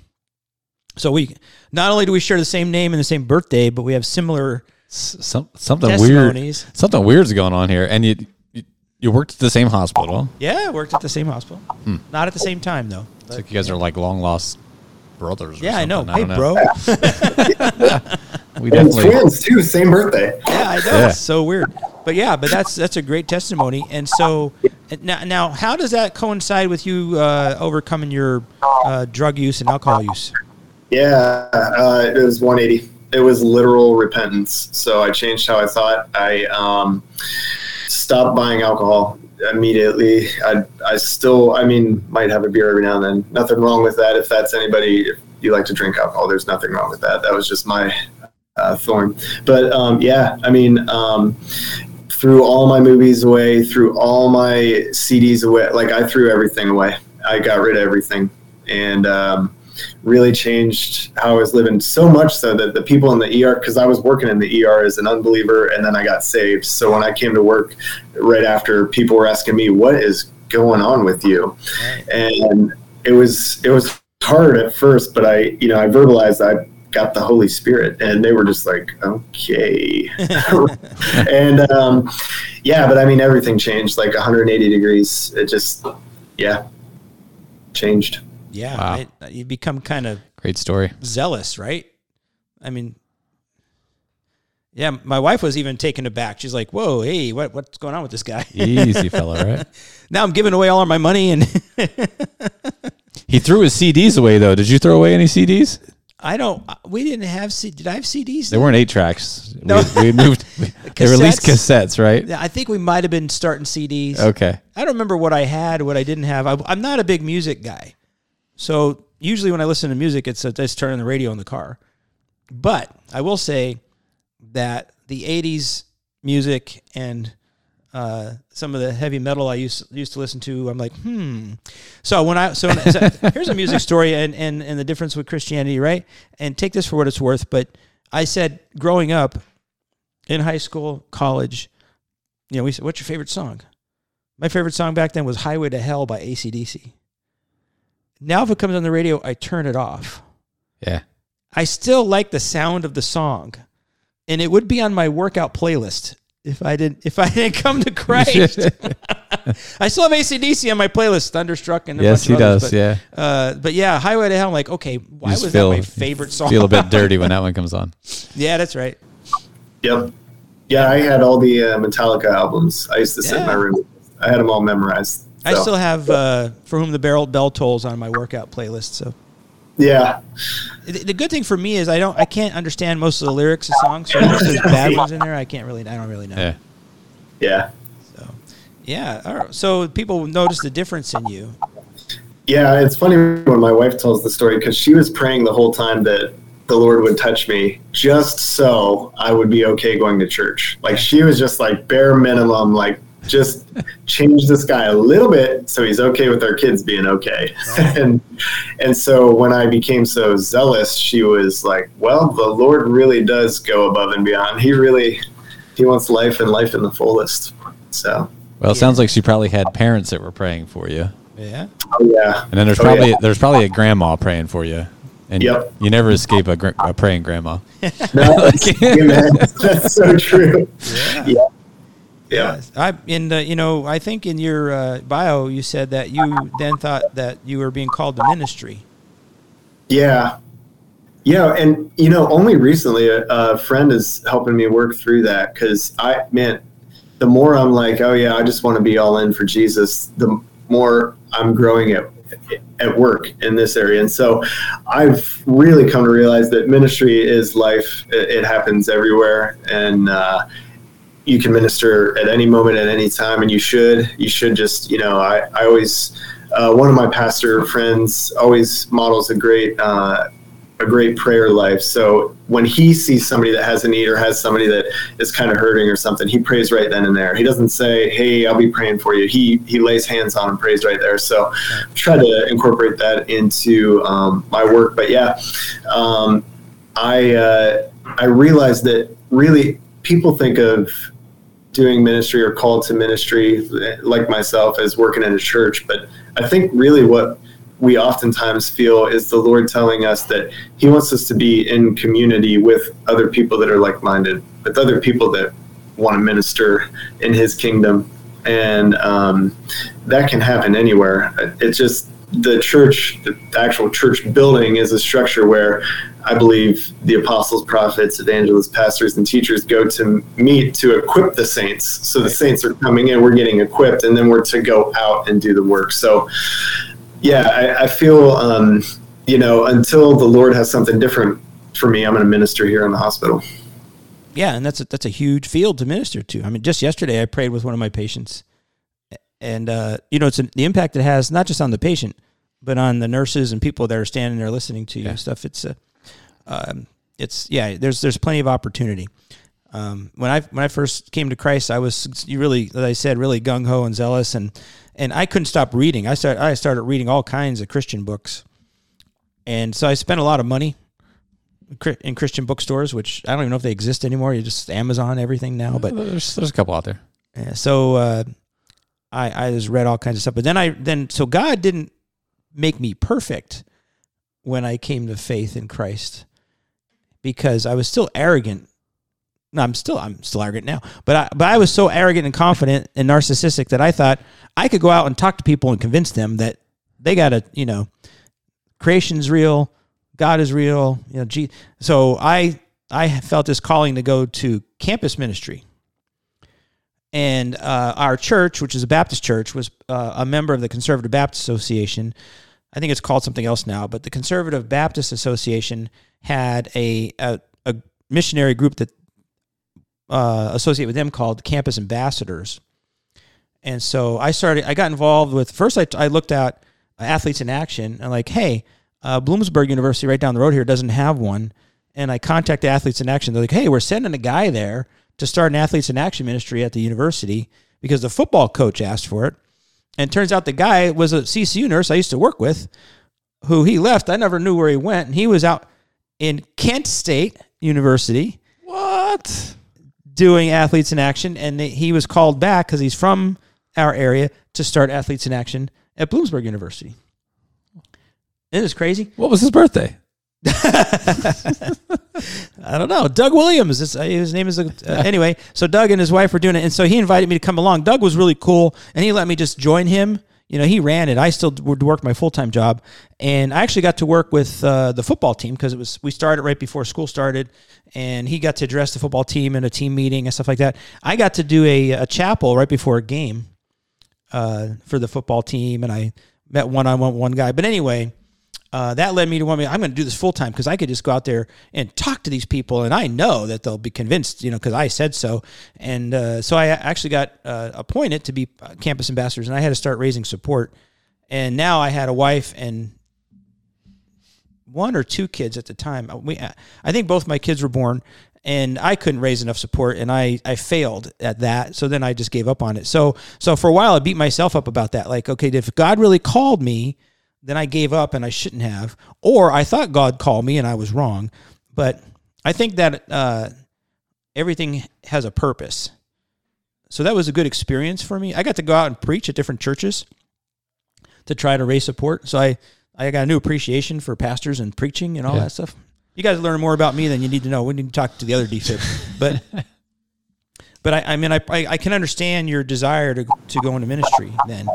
so we not only do we share the same name and the same birthday, but we have similar S- Some, something weird. testimonies. Something weird's going on here, and you you, you worked at the same hospital. Yeah, worked at the same hospital. Hmm. Not at the same time though. It's like you guys are like long lost brothers. or Yeah, I know. something. Hey, don't bro. <laughs> <laughs> We And definitely. twins too, same birthday. Yeah, I know. Yeah. It's so weird. But yeah, but that's that's a great testimony. And so now, now how does that coincide with you uh, overcoming your uh, drug use and alcohol use? Yeah, uh, it was 180. It was literal repentance. So I changed how I thought. I um, stopped buying alcohol immediately. I, I still, I mean, might have a beer every now and then. Nothing wrong with that. If that's anybody, if you like to drink alcohol, there's nothing wrong with that. That was just my uh, thorn. But um, yeah, I mean, um, threw all my movies away, threw all my CDs away. Like I threw everything away. I got rid of everything. And, um, really changed how I was living so much so that the people in the ER, because I was working in the ER as an unbeliever and then I got saved. So when I came to work right after, people were asking me, what is going on with you? And it was, it was hard at first, but I, you know, I verbalized I got the Holy Spirit and they were just like, okay. <laughs> and, um, yeah, but I mean, everything changed like 180 degrees. It just, yeah, changed. Yeah, Wow. right? you become kind of Great story. zealous, right? I mean, yeah, my wife was even taken aback. She's like, "Whoa, hey, what what's going on with this guy?" Easy <laughs> fella, right? now I'm giving away all of my money, and He threw his CDs away though. Did you throw away any CDs? I don't. Uh, we didn't have. C- Did I have CDs? There weren't eight tracks. No. we, we moved. <laughs> They released cassettes, right? Yeah, I think we might have been starting CDs. Okay. I don't remember what I had, what I didn't have. I, I'm not a big music guy, so usually when I listen to music, it's a, just turning the radio in the car. But I will say that the '80s music and uh, some of the heavy metal I used used to listen to, I'm like, hmm. So when I so, when, so <laughs> here's a music story and, and and the difference with Christianity, right? And take this for what it's worth. But I said growing up in high school, college, you know, we said, "What's your favorite song?" My favorite song back then was "Highway to Hell" by ACDC. Now, if it comes on the radio, I turn it off. Yeah. I still like the sound of the song, and it would be on my workout playlist if I didn't if I didn't come to <laughs> Christ. <laughs> I still have ACDC on my playlist, Thunderstruck, and a yes, bunch he of others, does. but, yeah. Uh, but yeah, Highway to Hell. I'm like, okay, why You was just that feel- my favorite song? Feel a bit dirty when that <laughs> one comes on. yeah, that's right. Yep. Yeah, I had all the uh, Metallica albums. I used to sit in my room. I had them all memorized. I still have uh, "For Whom the Barrel Bell Tolls" on my workout playlist. So Yeah. the, the good thing for me is I don't I can't understand most of the lyrics of songs. So if there's <laughs> bad ones in there, I can't really I don't really know. Yeah. Yeah. So yeah, all right. So people notice the difference in you. Yeah, it's funny when my wife tells the story because she was praying the whole time that the Lord would touch me just so I would be okay going to church. Like she was just like bare minimum, like just change this guy a little bit so he's okay with our kids being okay. <laughs> and and so when I became so zealous, she was like, Well, the Lord really does go above and beyond. He really he wants life and life in the fullest. So Well, it sounds like she probably had parents that were praying for you, Yeah. oh yeah. and then there's Oh, probably yeah. there's probably a grandma praying for you, and Yep. you never escape a, gra- a praying grandma. <laughs> No, <laughs> that's, that's so true. Yeah. Yeah. Yeah. Yes. I in the, you know I think in your uh, bio you said that you then thought that you were being called to ministry. Yeah. Yeah. And, you know, only recently a, a friend is helping me work through that because I, man, the more I'm like, oh, yeah, I just want to be all in for Jesus, the more I'm growing at, at work in this area. And so I've really come to realize that ministry is life, it, it happens everywhere. And, uh, you can minister at any moment at any time and you should. You should just you know i, I always uh, one of my pastor friends always models a great uh, a great prayer life. So when he sees somebody that has a need or has somebody that is kind of hurting or something he prays right then and there. He doesn't say hey i'll be praying for you. He he lays hands on and prays right there. So try to incorporate that into um, my work. But yeah um, i uh, i realized that really people think of doing ministry or called to ministry, like myself, as working in a church. But I think really what we oftentimes feel is the Lord telling us that He wants us to be in community with other people that are like minded, with other people that want to minister in His kingdom. And um, that can happen anywhere. It's just the church, the actual church building, is a structure where I believe the apostles, prophets, evangelists, pastors, and teachers go to meet to equip the saints. So the saints are coming in, we're getting equipped, and then we're to go out and do the work. So yeah, I, I feel, um, you know, until the Lord has something different for me, I'm going to minister here in the hospital. Yeah, and that's a, that's a huge field to minister to. I mean, just yesterday I prayed with one of my patients, and uh, you know, it's an, the impact it has not just on the patient, but on the nurses and people that are standing there listening to you yeah. and stuff. It's a, uh, um, it's yeah. There's there's plenty of opportunity. Um, when I when I first came to Christ, I was you really, as I said, really gung ho and zealous, and and I couldn't stop reading. I started I started reading all kinds of Christian books, and so I spent a lot of money in Christian bookstores, which I don't even know if they exist anymore. You just Amazon everything now, but there's there's a couple out there. Yeah, so uh, I I just read all kinds of stuff, but then I then so God didn't make me perfect when I came to faith in Christ because I was still arrogant. No, I'm still I'm still arrogant now, but I but I was so arrogant and confident and narcissistic that I thought I could go out and talk to people and convince them that they got to you know creation's real, God is real, you know. So I I felt this calling to go to campus ministry, and uh, our church, which is a Baptist church, was uh, a member of the Conservative Baptist Association. I think it's called something else now, but the Conservative Baptist Association had a, a, a missionary group that uh, associate with them called Campus Ambassadors. And so I started, I got involved with, first I, I looked at Athletes in Action and like, hey, uh, Bloomsburg University right down the road here doesn't have one. And I contacted Athletes in Action. They're like, hey, we're sending a guy there to start an Athletes in Action ministry at the university because the football coach asked for it. And it turns out the guy was a CCU nurse I used to work with who he left. I never knew where he went. And he was out in Kent State University. What? doing Athletes in Action, and he was called back because he's from our area to start Athletes in Action at Bloomsburg University. Isn't this crazy? What was his birthday? <laughs> I don't know. Doug Williams. His, uh, his name is uh, <laughs> anyway. So Doug and his wife were doing it, and so he invited me to come along. Doug was really cool, and he let me just join him you know, he ran it. I still would work my full time job, and I actually got to work with uh, the football team because it was we started right before school started, and he got to address the football team in a team meeting and stuff like that. I got to do a, a chapel right before a game uh, for the football team, and I met one on one one guy. But anyway, uh, that led me to want me. I'm going to do this full time because I could just go out there and talk to these people, and I know that they'll be convinced, you know, because I said so. And uh, so I actually got uh, appointed to be uh, campus ambassadors, and I had to start raising support. And now I had a wife and one or two kids at the time. Uh, we, I think both my kids were born, and I couldn't raise enough support, and I I failed at that. So then I just gave up on it. So so for a while I beat myself up about that. Like, okay, if God really called me then I gave up and I shouldn't have, or I thought God called me and I was wrong. But I think that uh, everything has a purpose. So that was a good experience for me. I got to go out and preach at different churches to try to raise support. So I, I got a new appreciation for pastors and preaching and all yeah. that stuff. You guys learn more about me than you need to know. We need to talk to the other DeFib. But <laughs> but I, I mean, I, I can understand your desire to, to go into ministry then.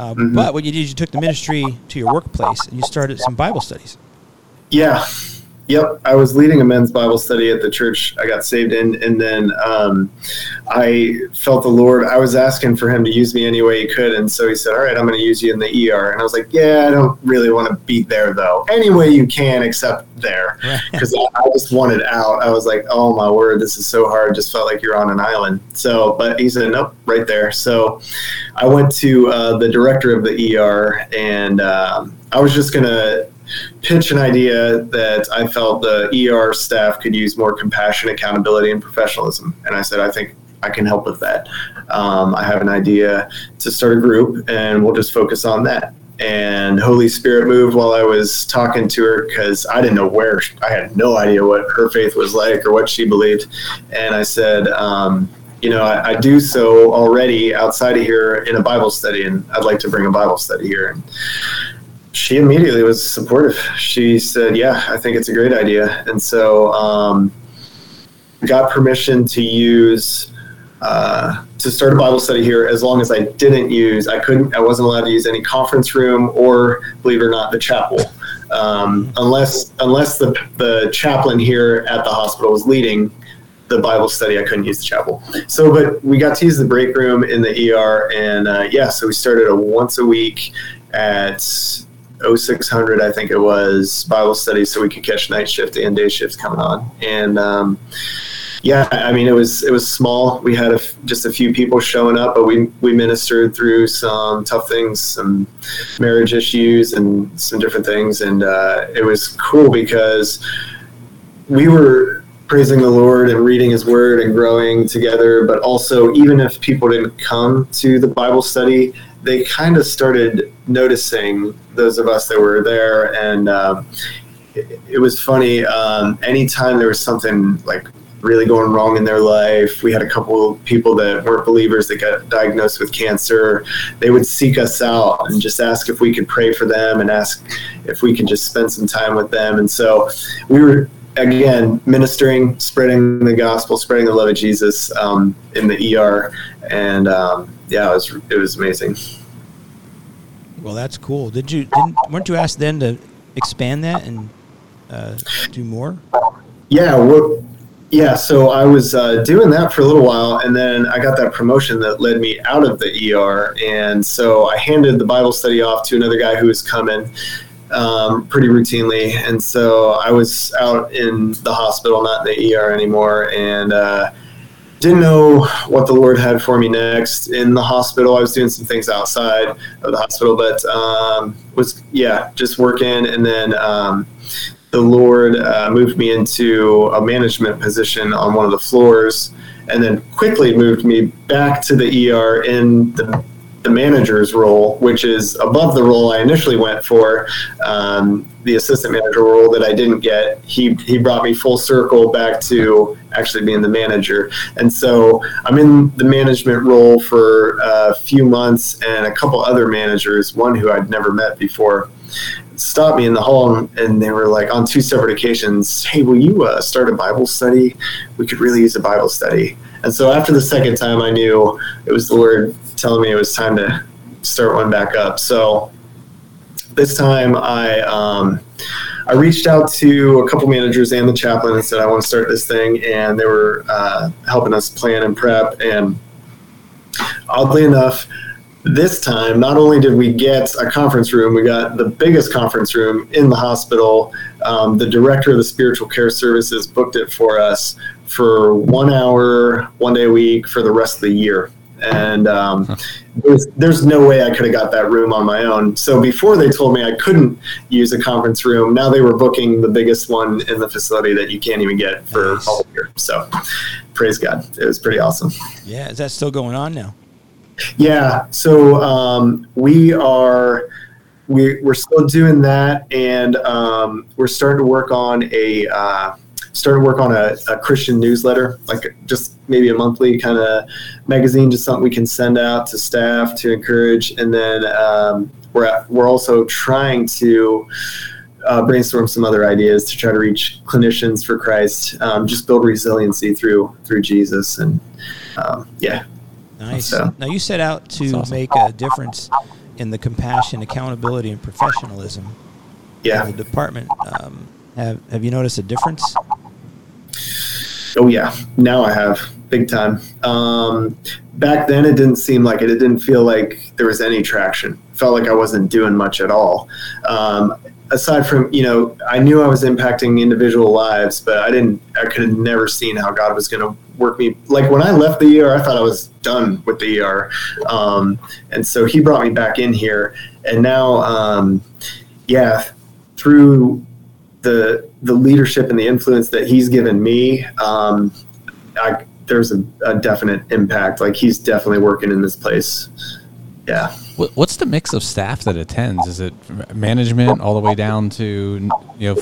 Uh, mm-hmm. But what you did, you took the ministry to your workplace and you started some Bible studies. Yeah. Yep. I was leading a men's Bible study at the church I got saved in. And then um, I felt the Lord, I was asking for him to use me any way he could. And so he said, All right, I'm going to use you in the ER. And I was like, Yeah, I don't really want to be there though. Any way you can, except there. <laughs> Because I, I just wanted out. I was like, Oh my word, this is so hard. Just felt like you're on an island. So, but he said, Nope, right there. So I went to uh, the director of the ER and um, I was just going to pitch an idea that I felt the ER staff could use more compassion, accountability, and professionalism. And I said, I think I can help with that. Um, I have an idea to start a group, and we'll just focus on that. And Holy Spirit moved while I was talking to her because I didn't know where, I had no idea what her faith was like or what she believed. And I said, um, you know, I, I, do so already outside of here in a Bible study, and I'd like to bring a Bible study here. And she immediately was supportive. She said, "Yeah, I think it's a great idea." And so, um, got permission to use uh, to start a Bible study here as long as I didn't use. I couldn't. I wasn't allowed to use any conference room or, believe it or not, the chapel. Um, unless unless the the chaplain here at the hospital was leading the Bible study, I couldn't use the chapel. So, but we got to use the break room in the ER, and uh, yeah, so we started a once a week at 0600, I think it was, Bible study, so we could catch night shift and day shifts coming on, and. Um, yeah, I mean it was it was small. We had just a few people showing up, but we we ministered through some tough things, some marriage issues, and some different things, and uh, it was cool because we were praising the Lord and reading His Word and growing together. But also, even if people didn't come to the Bible study, they kind of started noticing those of us that were there, and uh, it, it, was funny. Um, anytime there was something like really going wrong in their life. We had a couple people that weren't believers that got diagnosed with cancer. They would seek us out and just ask if we could pray for them and ask if we could just spend some time with them. And so we were again ministering, spreading the gospel, spreading the love of Jesus um, in the ER, and um, yeah, it was it was amazing. Well, that's cool. Did you didn't weren't you asked then to expand that and uh, do more? Yeah, well, yeah, so I was uh, doing that for a little while, and then I got that promotion that led me out of the ER, and so I handed the Bible study off to another guy who was coming um, pretty routinely, and so I was out in the hospital, not in the ER anymore, and uh, didn't know what the Lord had for me next in the hospital. I was doing some things outside of the hospital, but um, was yeah, just working, and then. Um, the Lord uh, moved me into a management position on one of the floors, and then quickly moved me back to the ER in the, the manager's role, which is above the role I initially went for, um, the assistant manager role that I didn't get. He he brought me full circle back to actually being the manager, and so I'm in the management role for a few months, and a couple other managers, one who I'd never met before stopped me in the hall and they were like on two separate occasions hey will you uh, start a bible study? We could really use a bible study. And so after the second time i knew it was the lord telling me it was time to start one back up so this time i um, i reached out to a couple managers and the chaplain and said i want to start this thing and they were uh, helping us plan and prep and oddly enough this time, not only did we get a conference room, we got the biggest conference room in the hospital. Um, the director of the spiritual care services booked it for us for one hour, one day a week for the rest of the year. And um, there's, there's no way I could have got that room on my own. So before they told me I couldn't use a conference room, now they were booking the biggest one in the facility that you can't even get for nice. all year. So praise God. It was pretty awesome. Yeah. Is that still going on now? Yeah, so um, we are we, we're still doing that, and um, we're starting to work on a uh, starting to work on a, a, Christian newsletter, like just maybe a monthly kind of magazine, just something we can send out to staff to encourage, and then um, we're at, we're also trying to. Uh, brainstorm some other ideas to try to reach clinicians for Christ, um, just build resiliency through through Jesus, and um, yeah, Nice. So. Now you set out to awesome. make a difference in the compassion, accountability, and professionalism. Yeah. In the department. Um, have Have you noticed a difference? Oh yeah, now I have big time. Um, back then, it didn't seem like it. It didn't feel like there was any traction. Felt like I wasn't doing much at all. Um, aside from you know, I knew I was impacting individual lives, but I didn't. I could have never seen how God was going to work me. Like when I left the ER, I thought I was done with the ER, um, and so He brought me back in here, and now, um, yeah, through the the leadership and the influence that He's given me, um, I, there's a, a definite impact. Like He's definitely working in this place. Yeah. What's the mix of staff that attends? Is it management all the way down to you know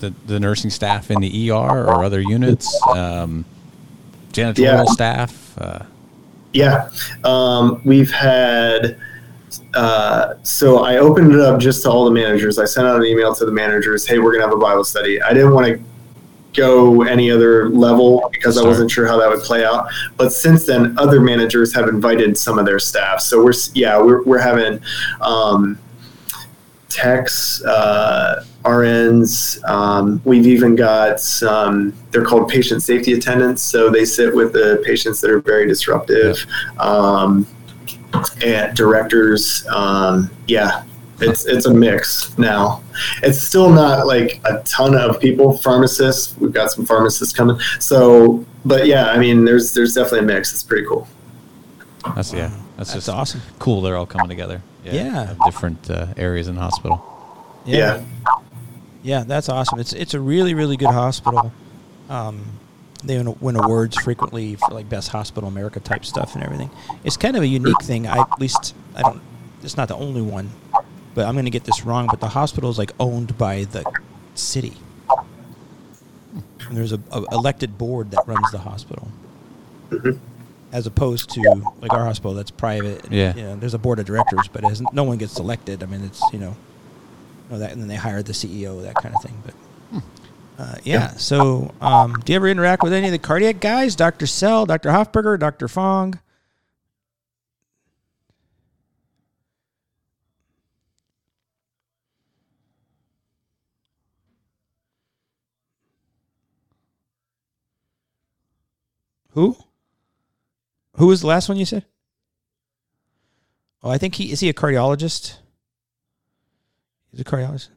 the, the nursing staff in the ER or other units? Um, janitorial Yeah. staff. Uh, Yeah, um, we've had. Uh, so I opened it up just to all the managers. I sent out an email to the managers. Hey, we're gonna have a Bible study. I didn't want to go any other level because I wasn't sure how that would play out. But since then, other managers have invited some of their staff. So we're yeah we're we're having. Um, techs, uh, RNs. Um, we've even got some, they're called patient safety attendants. So they sit with the patients that are very disruptive. Um, and directors. Um, yeah, it's, it's a mix now. It's still not like a ton of people, pharmacists. We've got some pharmacists coming. So, but yeah, I mean, there's, there's definitely a mix. It's pretty cool. that's yeah. That's, That's just awesome. cool. They're all coming together. Yeah. of different uh, areas in the hospital. Yeah. Yeah, that's awesome. It's it's a really really good hospital. Um, they win, win awards frequently for like best hospital America type stuff and everything. It's kind of a unique thing. I at least I don't. It's not the only one, but I'm going to get this wrong. But the hospital is like owned by the city. And there's a, a elected board that runs the hospital, Mhm. as opposed to like our hospital that's private. and, Yeah. you know, there's a board of directors, but it hasn't, no one gets elected. I mean, it's you know, know that, and then they hire the CEO, that kind of thing. But uh, yeah, so um, do you ever interact with any of the cardiac guys, Doctor Sell, Doctor Hofberger, Doctor Fong? Who? Who was the last one you said? Oh, I think he is he a cardiologist? He's a cardiologist.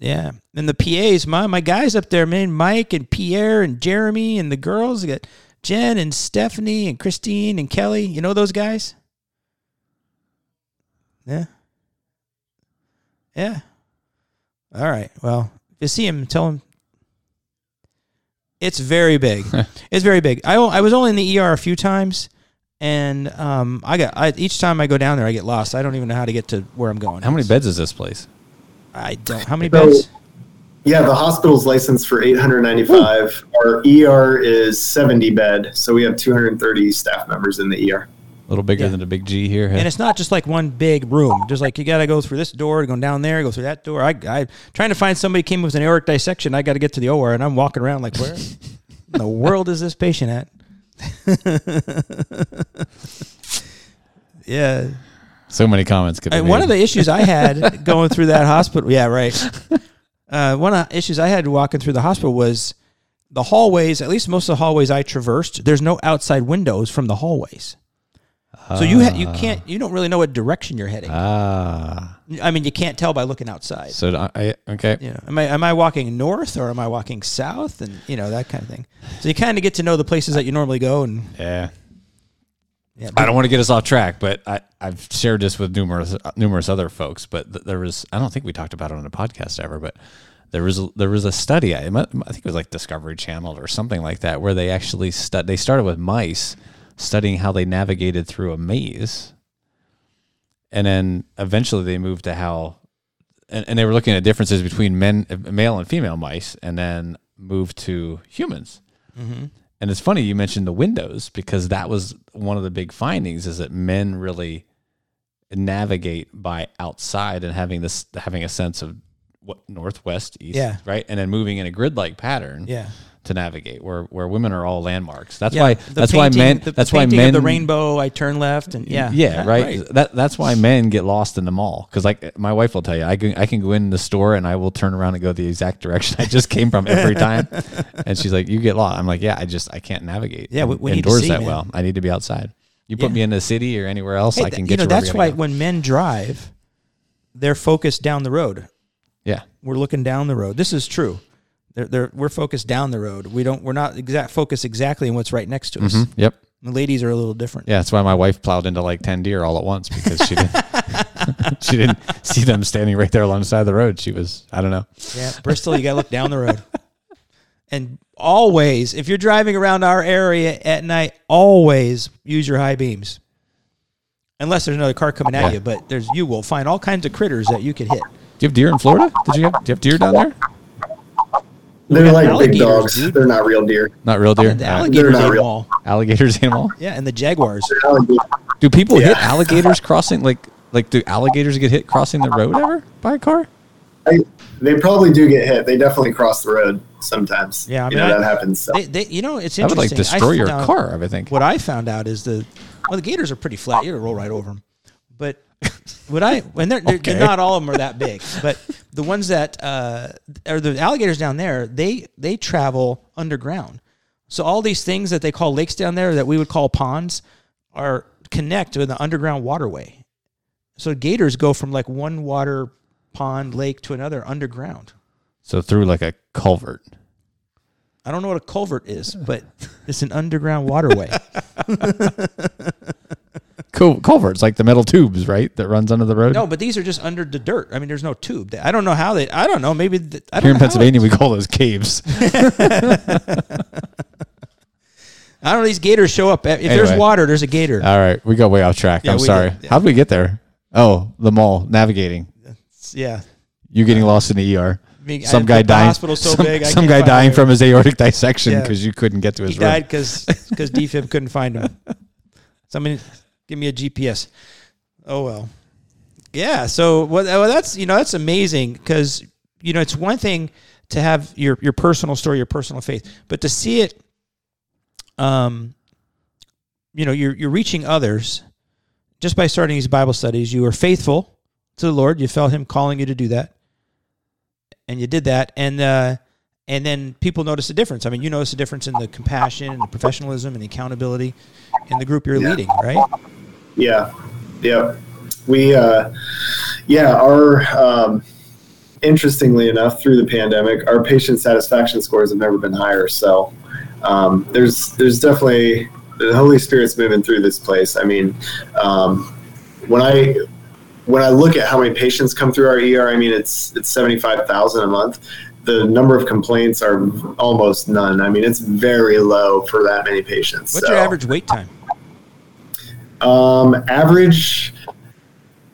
Yeah, and the PAs, my my guys up there, man, Mike and Pierre and Jeremy and the girls. You got Jen and Stephanie and Christine and Kelly. You know those guys? Yeah. Yeah. All right. Well, if you see him, tell him it's very big. <laughs> it's very big. I, I was only in the ER a few times, and um, I got I, each time I go down there, I get lost. I don't even know how to get to where I'm going. How many beds is this place? I don't. How many So- beds? Yeah, the hospital's licensed for 895. Our ER is 70 bed, so we have 230 staff members in the ER. A little bigger Yeah. than a big G here. huh? And it's not just like one big room. Just like you got to go through this door, go down there, go through that door. I, I trying to find somebody came with an aortic dissection. I got to get to the OR, and I'm walking around like, where in the <laughs> world is this patient at? <laughs> yeah. So many comments could be And one of the issues I had <laughs> going through that hospital, yeah, right. Uh, one of the issues I had walking through the hospital was the hallways. At least most of the hallways I traversed, there's no outside windows from the hallways, so you ha- you can't you don't really know what direction you're heading. ah. I mean, you can't tell by looking outside. So I, I okay. You know, am I am I walking north or am I walking south, and you know that kind of thing. So you kind of get to know the places that you normally go, and Yeah. Yeah, I don't want to get us off track, but I, I've shared this with numerous numerous other folks. But th- there was I don't think we talked about it on a podcast ever, but there was a, there was a study I, I think it was like Discovery Channel or something like that where they actually stu- they started with mice studying how they navigated through a maze, and then eventually they moved to how and, and they were looking at differences between men male and female mice, and then moved to humans. Mm-hmm. And it's funny you mentioned the windows because that was one of the big findings is that men really navigate by outside and having this having a sense of what northwest east Yeah. right and then moving in a grid like pattern yeah. To navigate where where women are all landmarks that's Yeah, why the that's why painting- men the that's why painting men of the rainbow. I turn left, and yeah, yeah, right. That that's why men get lost in the mall because like my wife will tell you, I can I can go in the store and I will turn around and go the exact direction I just came from every time, <laughs> and she's like, "You get lost." I'm like, "Yeah, I just I can't navigate Yeah, we- in- we need to indoors see, that man. well. I need to be outside. You put Yeah. me in the city or anywhere else, Hey, I can th- get you know you that's why go. when men drive, they're focused down the road. yeah, We're looking down the road. This is true. They're, they're, we're focused down the road. We don't. We're not exact focused exactly on what's right next to us. Mhm. yep, The ladies are a little different. yeah. That's why my wife plowed into like ten deer all at once because she didn't <laughs> she didn't see them standing right there alongside the road. She was I don't know. Yeah, Bristol, you got to look down the road. And always, if you're driving around our area at night, always use your high beams. Unless there's another car coming at you, but there's you will find all kinds of critters that you could hit. Do you have deer in Florida? Did you have do you have deer down there? They're like big dogs. dude. They're not real deer. Not real deer. The Uh, alligators not ate real. them all. alligators ate 'em all. Yeah, and the jaguars. Do people hit alligators crossing like like do alligators get hit crossing the road ever by a car? I, they probably do get hit. They definitely cross the road sometimes. Yeah, I you mean, know, I- that happens. So. They, they, you know, it's interesting. That would like destroy your found- car. I would think. What I found out is the well, the gators are pretty flat. You roll right over them, but <laughs> what I when they're, they're, Okay. they're not all of them are that big, but the ones that uh, are the alligators down there, they they travel underground. So all these things that they call lakes down there that we would call ponds are connect with the underground waterway. So gators go from like one water pond lake to another underground. So through like a culvert. I don't know what a culvert is, but it's an underground waterway. <laughs> Cul- culverts like the metal tubes, right? That runs under the road. No, but these are just under the dirt. I mean, there's no tube. I don't know how they. I don't know. Maybe th- I Here in Pennsylvania, we call those caves. <laughs> <laughs> I don't know. These gators show up. If there's water, there's a gator. All right, we got way off track. Yeah, I'm sorry. did, yeah. How did we get there? Oh, the mall navigating. yeah. You getting lost in the ER. I mean, Some I- guy the dying. so some big. Some guy dying from his aortic dissection Yeah. because you couldn't get to He his room. died because because DeFib couldn't find him. <laughs> Somebody give me a GPS. Oh well. Yeah. So? Well, that's you know that's amazing because you know it's one thing to have your your personal story, your personal faith, but to see it, um, you know, you're you're reaching others just by starting these Bible studies. You were faithful to the Lord. You felt Him calling you to do that, and you did that, and uh, and then people notice a difference. I mean, you notice a difference in the compassion and the professionalism and the accountability in the group you're Yeah. leading, right? Yeah, yeah. We, uh, yeah, our, um, interestingly enough, through the pandemic, our patient satisfaction scores have never been higher. So um, there's there's definitely the Holy Spirit's moving through this place. I mean, um, when I when I look at how many patients come through our ER, I mean it's it's seventy five thousand a month. The number of complaints are almost none. I mean, it's very low for that many patients. What's So- your average wait time? Um, average,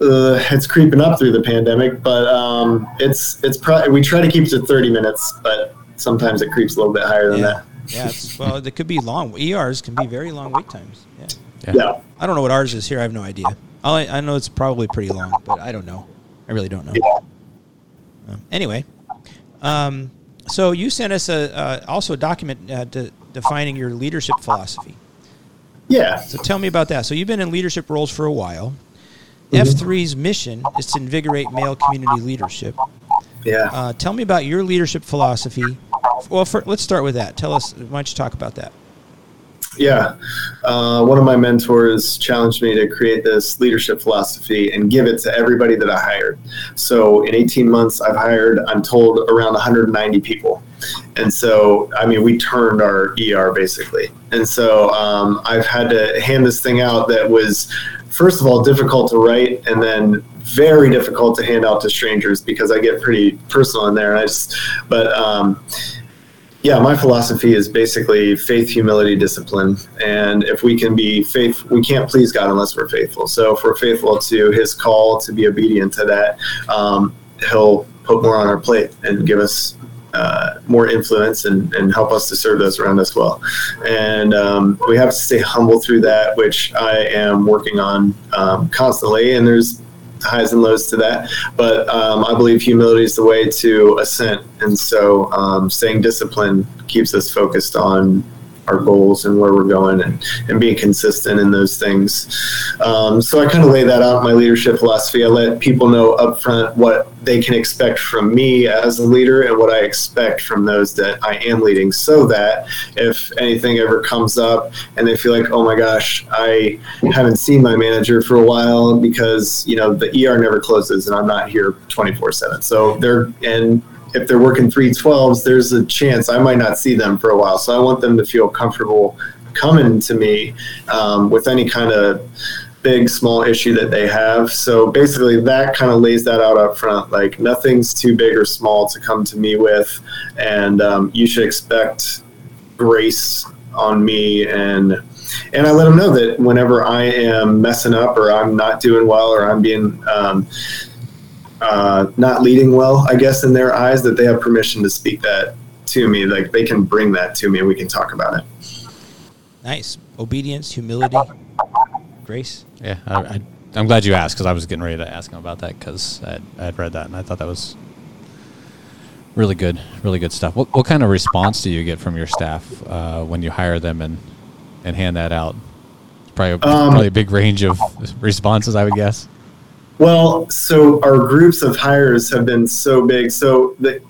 uh, it's creeping up through the pandemic, but um, it's it's probably we try to keep it to thirty minutes, but sometimes it creeps a little bit higher than Yeah. Yeah, well, it could be long. ERs can be very long wait times. Yeah. that. Yeah, I don't know what ours is here. I have no idea. All I, I know it's probably pretty long, but I don't know. I really don't know. yeah. Um, anyway, um, so you sent us a uh, also a document uh, de- defining your leadership philosophy. Yeah. So tell me about that. So you've been in leadership roles for a while. Mm-hmm. F3's mission is to invigorate male community leadership. Yeah. Uh, tell me about your leadership philosophy. Well, for, let's start with that. Tell us. Why don't you talk about that? Yeah. Uh, one of my mentors challenged me to create this leadership philosophy and give it to everybody that I hired. So in 18 months, I've hired, I'm told, around 190 people. And so, I mean, we turned our ER basically. And so um, I've had to hand this thing out that was, first of all, difficult to write and then very difficult to hand out to strangers because I get pretty personal in there. And I just, but, um, yeah, my philosophy is basically faith, humility, discipline. And if we can be faith, we can't please God unless we're faithful. So if we're faithful to His call to be obedient to that, um, He'll put more on our plate and give us uh, more influence and, and help us to serve those around us well. And um, we have to stay humble through that, which I am working on um, constantly. And there's highs and lows to that. But um, I believe humility is the way to ascent. And so um, staying disciplined keeps us focused on our goals and where we're going and, and being consistent in those things. Um, so I kind of lay that out in my leadership philosophy. I let people know upfront what they can expect from me as a leader and what I expect from those that I am leading so that if anything ever comes up and they feel like, oh my gosh, I haven't seen my manager for a while because, you know, the ER never closes and I'm not here 24 seven. So they're, and if they're working 312s, there's a chance I might not see them for a while. So I want them to feel comfortable coming to me um, with any kind of big, small issue that they have. So basically, that kind of lays that out up front. Like nothing's too big or small to come to me with, and um, you should expect grace on me and and I let them know that whenever I am messing up or I'm not doing well or I'm being um, uh, not leading well, I guess in their eyes, that they have permission to speak that to me. Like they can bring that to me and we can talk about it. Nice obedience, humility, grace. Yeah, I, I, I'm glad you asked because I was getting ready to ask him about that because I had read that and I thought that was really good, really good stuff. What, what kind of response do you get from your staff uh, when you hire them and and hand that out? Probably Um, probably a big range of responses, I would guess. Well, so our groups of hires have been so big. So the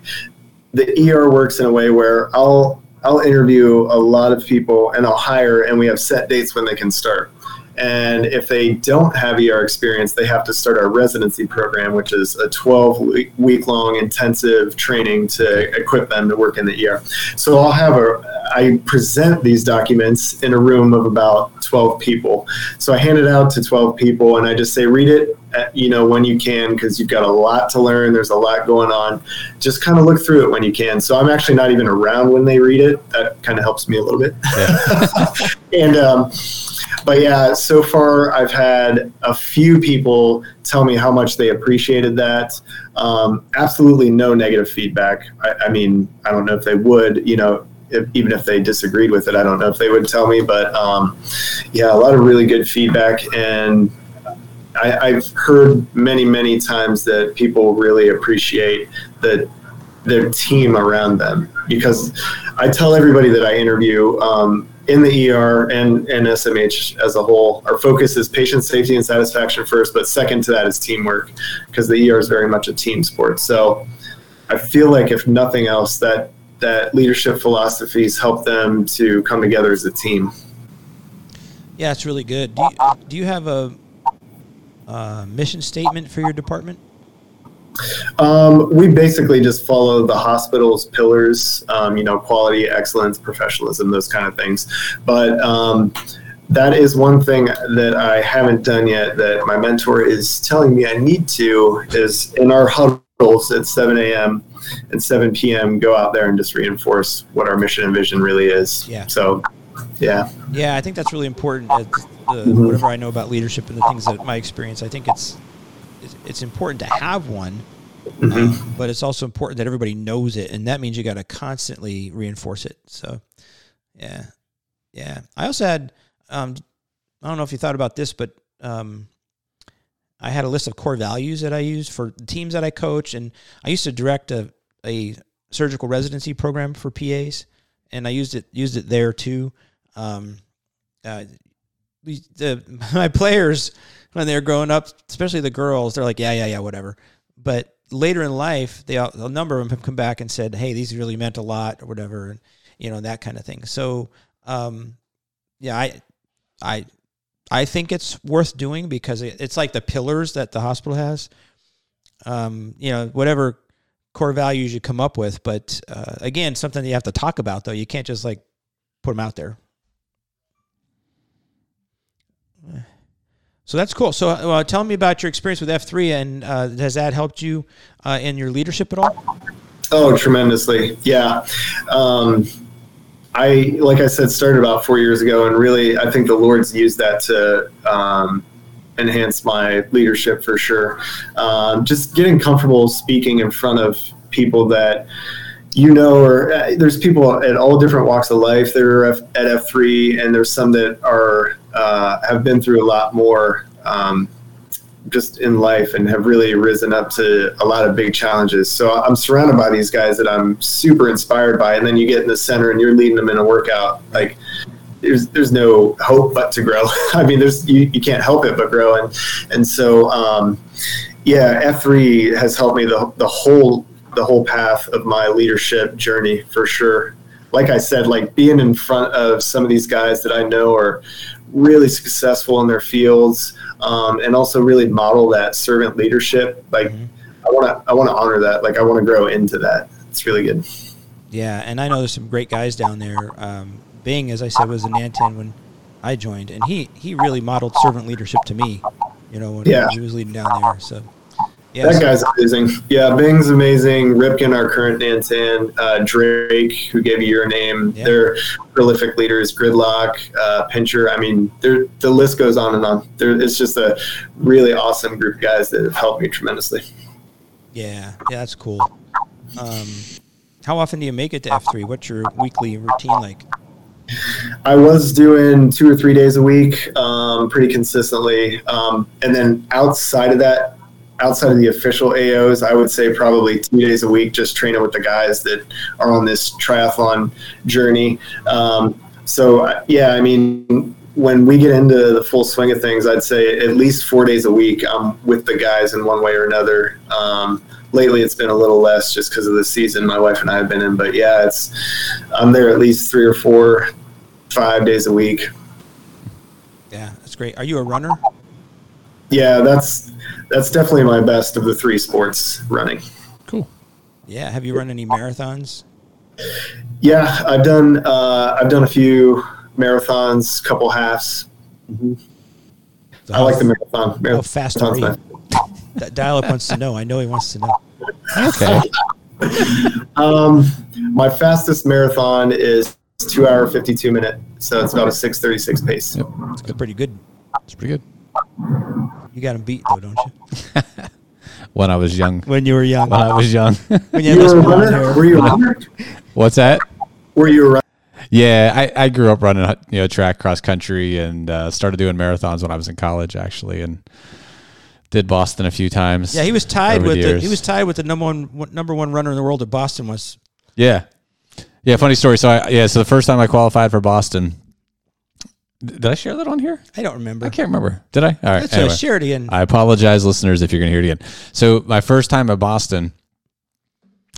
the ER works in a way where I'll I'll interview a lot of people and I'll hire and we have set dates when they can start. And if they don't have ER experience, they have to start our residency program, which is a 12 week, long intensive training to equip them to work in the ER. So I'll have a, I present these documents in a room of about 12 people. So I hand it out to 12 people and I just say, read it, at, you know, when you can, because you've got a lot to learn. There's a lot going on. Just kind of look through it when you can. So I'm actually not even around when they read it. That kind of helps me a little bit. Yeah. <laughs> and, um, but yeah, so far I've had a few people tell me how much they appreciated that. Um, absolutely no negative feedback. I, I mean, I don't know if they would, you know, if, even if they disagreed with it, I don't know if they would tell me. But um, yeah, a lot of really good feedback. And I, I've heard many, many times that people really appreciate the their team around them because I tell everybody that I interview um, in the ER and, and SMH as a whole, our focus is patient safety and satisfaction first, but second to that is teamwork because the ER is very much a team sport. So I feel like if nothing else, that that leadership philosophies help them to come together as a team. Yeah, it's really good. Do you, do you have a uh, mission statement for your department? Um, we basically just follow the hospital's pillars, um, you know, quality, excellence, professionalism, those kind of things. But um, that is one thing that I haven't done yet that my mentor is telling me I need to is in our huddles at 7 a.m. and 7 p.m. go out there and just reinforce what our mission and vision really is. Yeah. So, yeah. Yeah, I think that's really important. The, Whatever I know about leadership and the things that my experience, I think it's it's, it's important to have one, um, but it's also important that everybody knows it, and that means you got to constantly reinforce it. So, yeah, yeah. I also had, um, I don't know if you thought about this, but um, I had a list of core values that I used for the teams that I coach, and I used to direct a a surgical residency program for PAs, and I used it used it there too. Um, uh, the <laughs> my players when they're growing up, especially the girls, they're like, yeah, yeah, yeah, whatever. But later in life, they a number of them have come back and said, hey, these really meant a lot or whatever, and you know that kind of thing. So, um, yeah, I, I, I think it's worth doing because it, it's like the pillars that the hospital has. Um, you know, whatever core values you come up with, but uh, again, something that you have to talk about though. You can't just like put them out there. So that's cool. So uh, tell me about your experience with F3 and uh, has that helped you uh, in your leadership at all? Oh, tremendously. Yeah. Um, I, like I said, started about four years ago, and really, I think the Lord's used that to um, enhance my leadership for sure. Um, just getting comfortable speaking in front of people that you know, or uh, there's people at all different walks of life that are F- at F3, and there's some that are uh, have been through a lot more um, just in life and have really risen up to a lot of big challenges. So I'm surrounded by these guys that I'm super inspired by, and then you get in the center and you're leading them in a workout like. There's, there's no hope but to grow. <laughs> I mean, there's you, you can't help it but grow, and and so um, yeah, F3 has helped me the the whole the whole path of my leadership journey for sure. Like I said, like being in front of some of these guys that I know are really successful in their fields, um, and also really model that servant leadership. Like I want to, I want to honor that. Like I want to grow into that. It's really good. Yeah, and I know there's some great guys down there. Um, Bing, as I said, was in Nantan when I joined, and he he really modeled servant leadership to me. You know, when Yeah. he was leading down there. So yeah, That guy's amazing. Yeah, Bing's amazing. Ripken, our current Nantan, uh, Drake, who gave you your name. Yeah. They're prolific leaders. Gridlock, uh, Pincher. I mean, they're, the list goes on and on. There, it's just a really awesome group of guys that have helped me tremendously. Yeah, yeah, that's cool. Um, How often do you make it to F three? What's your weekly routine like? I was doing two or three days a week, um, pretty consistently, um, and then outside of that, outside of the official AOs, I would say probably two days a week, just training with the guys that are on this triathlon journey. Um, so yeah, I mean, when we get into the full swing of things, I'd say at least four days a week I'm with the guys in one way or another. Um, lately, it's been a little less just because of the season my wife and I have been in. But yeah, it's I'm there at least three or four, five days a week. Yeah, that's great. Are you a runner? Yeah, that's that's definitely my best of the three sports running. Cool. Yeah. Have you run any marathons? Yeah, I've done uh, I've done a few marathons, couple halves. I like the marathon. How fast are you? fun. <laughs> D- Dial up wants to know. I know he wants to know. Okay. <laughs> Um, my fastest marathon is two hour fifty two minute, so it's about a six thirty six pace. Yep. That's pretty good. It's pretty good. You got him beat though, don't you? <laughs> When I was young. When you were young. When I was young. <laughs> when you You had this were a blonde runner? hair. Were you a runner? <laughs> What's that? Were you a runner? Yeah, I, I grew up running you know track cross country and uh, started doing marathons when I was in college actually and did Boston a few times. Yeah, he was tied with the, years. he was tied with the number one one- number one runner in the world at Boston was Yeah. Yeah, funny story. So I yeah, so the first time I qualified for Boston did I share that on here? I don't remember. I can't remember. Did I? All right. Let's anyway. uh, share it again. I apologize, listeners, if you're going to hear it again. So, my first time at Boston,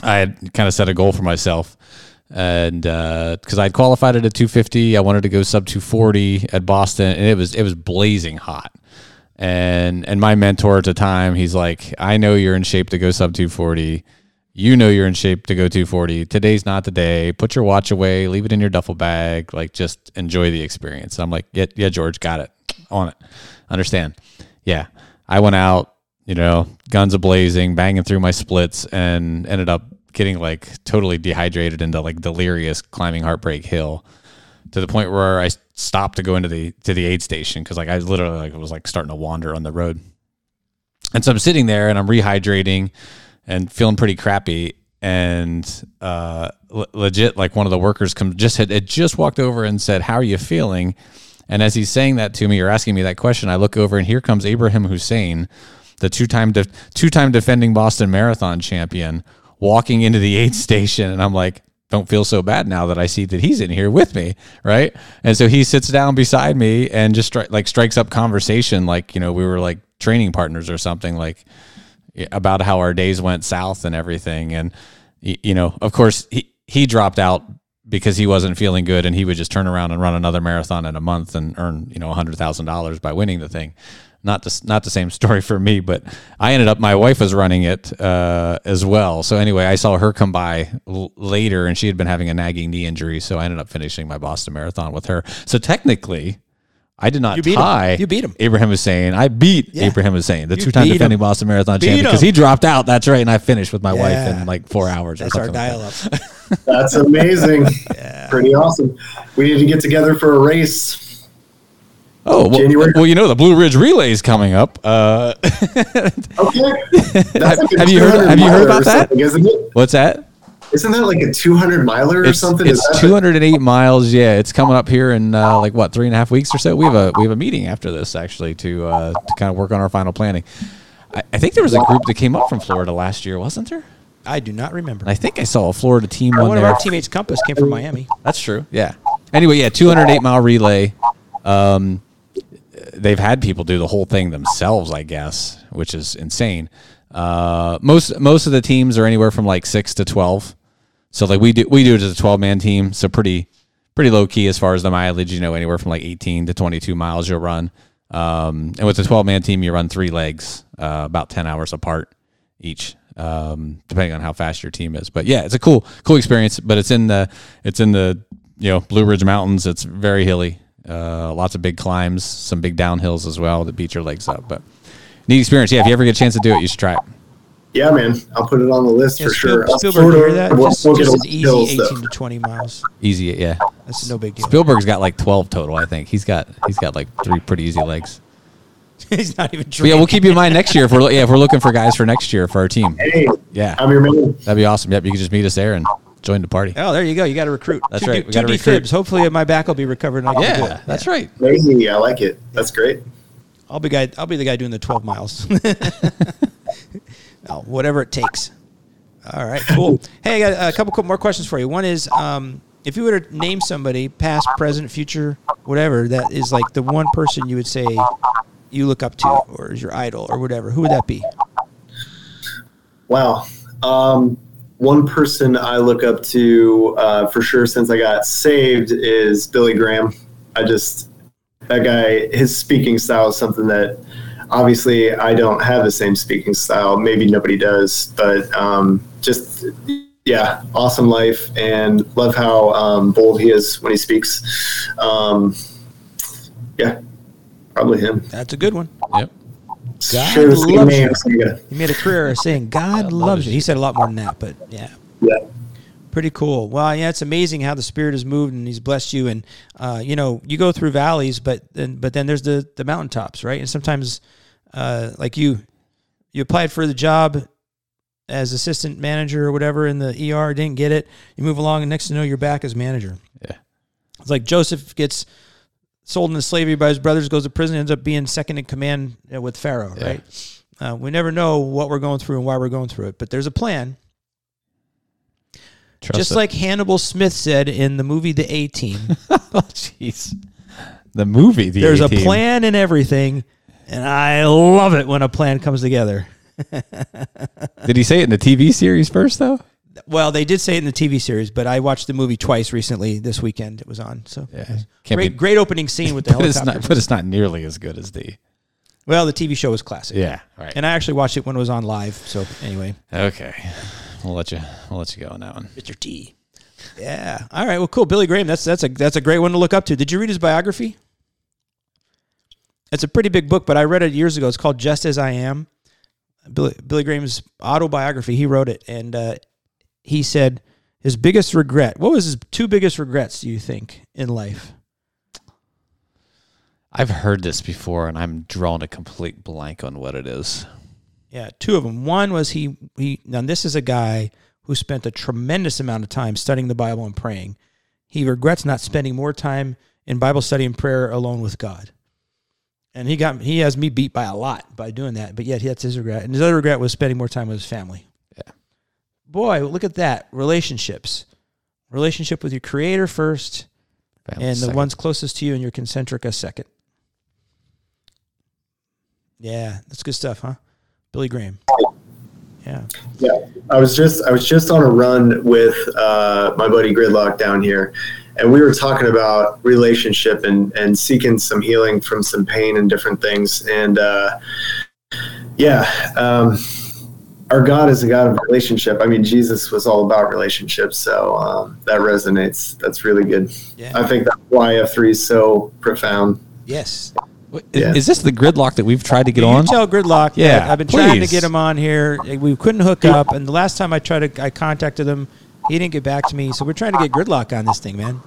I had kind of set a goal for myself. And because I'd qualified at a 250, I wanted to go sub 240 at Boston, and it was it was blazing hot. And and my mentor at the time, he's like, I know you're in shape to go sub 240. You know you're in shape to go 240. Today's not the day. Put your watch away, leave it in your duffel bag. Like just enjoy the experience. I'm like, yeah, yeah, George, got it. On it. Understand. Yeah. I went out, you know, guns a blazing, banging through my splits, and ended up getting like totally dehydrated into like delirious climbing Heartbreak Hill to the point where I stopped to go into the to the aid station because like I literally like was like starting to wander on the road. And so I'm sitting there and I'm rehydrating and feeling pretty crappy. And uh, le- legit, like one of the workers come just had, had just walked over and said, "How are you feeling?" And as he's saying that to me or asking me that question, I look over and here comes Abraham Hussein, the two-time de- two-time defending Boston Marathon champion, walking into the aid <laughs> station, and I'm like, don't feel so bad now that I see that he's in here with me, right? And so he sits down beside me and just stri- like strikes up conversation, like you know we were like training partners or something, like about how our days went south and everything. And you know, of course, he he dropped out because he wasn't feeling good, and he would just turn around and run another marathon in a month and earn you know hundred thousand dollars by winning the thing. Not the, not the same <laughs> story for me, but I ended up. My wife was running it uh, as well. So anyway, I saw her come by l- later, and she had been having a nagging knee injury. So I ended up finishing my Boston Marathon with her. So technically, I did not You beat him. tie. You beat him. Abraham Hussein. I beat Yeah. Abraham Hussein, the You two-time defending him. Boston Marathon Beat champion, because he dropped out. That's right, and I finished with my wife in like four hours. That's or our something like dial that. up. <laughs> That's amazing. Pretty awesome. We need to get together for a race. Oh, well, January. well, you know the Blue Ridge Relay is coming up. Uh, <laughs> Okay. That's have you heard- have you heard about that? something, Isn't it? what's that? Isn't that like a 200 miler or It's, something? It's that 208 miles. Yeah, it's coming up here in uh, like what three and a half weeks or so. We have a we have a meeting after this actually to uh, to kind of work on our final planning. I, I think there was a group that came up from Florida last year, wasn't there? I do not remember. I think I saw a Florida team One on of there. our teammates, Compass, came from Miami. That's true. Yeah. Anyway, yeah, 208 mile relay. Um, they've had people do the whole thing themselves, I guess, which is insane. Uh, most most of the teams are anywhere from like six to 12. So like we do we do it as a 12 man team, so pretty pretty low key as far as the mileage. You know, anywhere from like 18 to 22 miles you'll run. Um, and with a 12 man team, you run three legs, uh, about 10 hours apart each, um, depending on how fast your team is. But yeah, it's a cool, cool experience. But it's in the, it's in the, you know, Blue Ridge Mountains. It's very hilly, uh, lots of big climbs, some big downhills as well that beat your legs up. But neat experience. Yeah, if you ever get a chance to do it, you should try it. Yeah, man. I'll put it on the list Yeah, for Spiel- sure. Spielberg, you hear that? we'll- Just, we'll just an easy hills, 18 though. to 20 miles. Easy, yeah. That's no big deal. Spielberg's got like 12 total, I think. He's got he's got like three pretty easy legs. <laughs> He's not even But yeah, we'll keep you in mind next year if we're yeah if we're looking for guys for next year for our team. Hey, Yeah, I'm your man. that'd be awesome. Yep, you can just meet us there and join the party. Oh, there you go. You got to recruit. That's two, right. Two, We gotta two recruit. defibs. Hopefully, my back will be recovered. And I can do Yeah, it. that's right. Maybe I like it. That's great. I'll be guy. I'll be the guy doing the twelve miles. <laughs> <laughs> oh, whatever it takes. All right, cool. <laughs> hey, I got a couple more questions for you. One is, um, if you were to name somebody, past, present, future, whatever, that is like the one person you would say you look up to, or is your idol, or whatever, who would that be? Wow. Um, one person I look up to uh, for sure since I got saved is Billy Graham. I just that guy, his speaking style is something that obviously I don't have the same speaking style. Maybe nobody does, but um, just yeah, awesome life and love how um, bold he is when he speaks. Um, yeah, probably him. That's a good one. Yep. God Share the loves you. so He made a career of saying God loves you. He said a lot more than that, but yeah. yeah. Pretty cool. Well, yeah, it's amazing how the Spirit has moved and He's blessed you. And uh, you know, you go through valleys, but then but then there's the the mountaintops, right? And sometimes, uh, like you, you applied for the job as assistant manager or whatever in the ER, didn't get it. You move along, and next to know you're back as manager. Yeah. It's like Joseph gets sold into slavery by his brothers, goes to prison, ends up being second in command uh, with Pharaoh, Yeah. right? Uh, we never know what we're going through and why we're going through it, but there's a plan. Trust Just it. like Hannibal Smith said in the movie The A Team, <laughs> oh, jeez. The movie. The there's a A-Team. plan in everything, and I love it when a plan comes together. <laughs> Did he say it in the TV series first though? Well, they did say it in the TV series, but I watched the movie twice recently. This weekend it was on. So Yeah. Can't great, be, great opening scene with the <laughs> but it's not. But it's not nearly as good as the. well, the TV show was classic. Yeah. Right. And I actually watched it when it was on live. So anyway, okay. We'll let you. We'll let you go on that one. Mr. T. Yeah. All right. Well, cool. Billy Graham. That's that's a that's a great one to look up to. Did you read his biography? It's a pretty big book, but I read it years ago. It's called Just as I Am. Billy, Billy Graham's autobiography. He wrote it, and uh, he said his biggest regret. What was his two biggest regrets? Do you think in life? I've heard this before, and I'm drawing a complete blank on what it is. Yeah, two of them. One was he he. Now this is a guy who spent a tremendous amount of time studying the Bible and praying. He regrets not spending more time in Bible study and prayer alone with God. And he got he has me beat by a lot by doing that. But yet that's his regret. And his other regret was spending more time with his family. Yeah. Boy, look at that relationships. Relationship with your Creator first, Family and the ones closest to you and your concentric a second. Yeah, that's good stuff, huh? Billy Graham. Yeah. Yeah, I was just I was just on a run with uh, my buddy Gridlock down here, and we were talking about relationship and and seeking some healing from some pain and different things. And uh, yeah, um, our God is a God of relationship. I mean, Jesus was all about relationships, so um, that resonates. That's really good. Yeah. I think that's why F three is so profound. Yes. Wait, is- Yeah. Is this the gridlock that we've tried to get you on? tell Gridlock. Yeah, I've been trying to get him on here. We couldn't hook up, and the last time I tried to, I contacted him. He didn't get back to me, so we're trying to get Gridlock on this thing, man.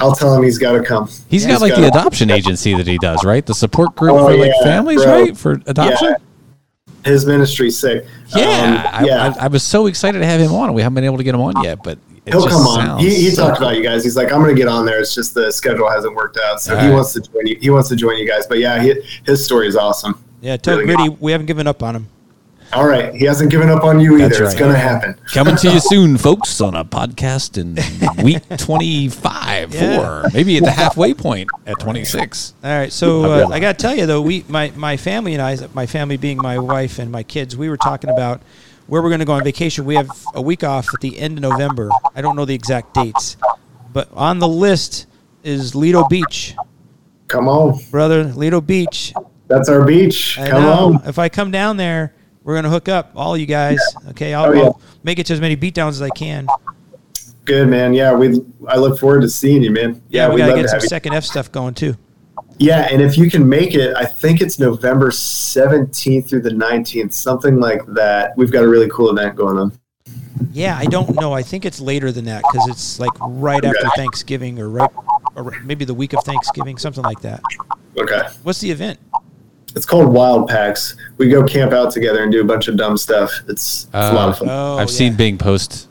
I'll tell him he's got to come. He's Yeah. got like He's the adoption agency that he does, right? The support group Oh, for like yeah, families, bro. right? For adoption. Yeah. His ministry's sick. Yeah, Um, yeah. I, I, I was so excited to have him on. We haven't been able to get him on yet, but it He'll just come on. He, he so talked about you guys. He's like, I'm going to get on there. It's just the schedule hasn't worked out, so All he right. wants to join you. He wants to join you guys. But yeah, he, his story is awesome. Yeah, tell Really Gritty we haven't given up on him. All right, he hasn't given up on you either. That's It's going to happen. Coming to you <laughs> soon, folks, on a podcast in week <laughs> 25, Yeah. four, maybe at the halfway point at 26. All right, so I uh. I got to tell you though, we my my family and I, my family being my wife and my kids, we were talking about where we're going to go on vacation. We have a week off at the end of November. I don't know the exact dates, but on the list is Lido Beach, Come on. brother. Lido Beach. That's our beach. I Come know. on. If I come down there, we're gonna hook up all you guys. Okay, I'll, Oh, yeah. I'll make it to as many beatdowns as I can. Good, man. Yeah, we. I look forward to seeing you, man. Yeah, Yeah, we gotta get some you. second F stuff going too. Yeah, and if you can make it, I think it's November 17th through the 19th, something like that. We've got a really cool event going on. Yeah, I don't know. I think it's later than that because it's like right after Thanksgiving or right, or maybe the week of Thanksgiving, something like that. Okay. What's the event? It's called Wild Packs. We go camp out together and do a bunch of dumb stuff. It's, it's a lot of uh, fun. Oh, I've yeah. seen Bing post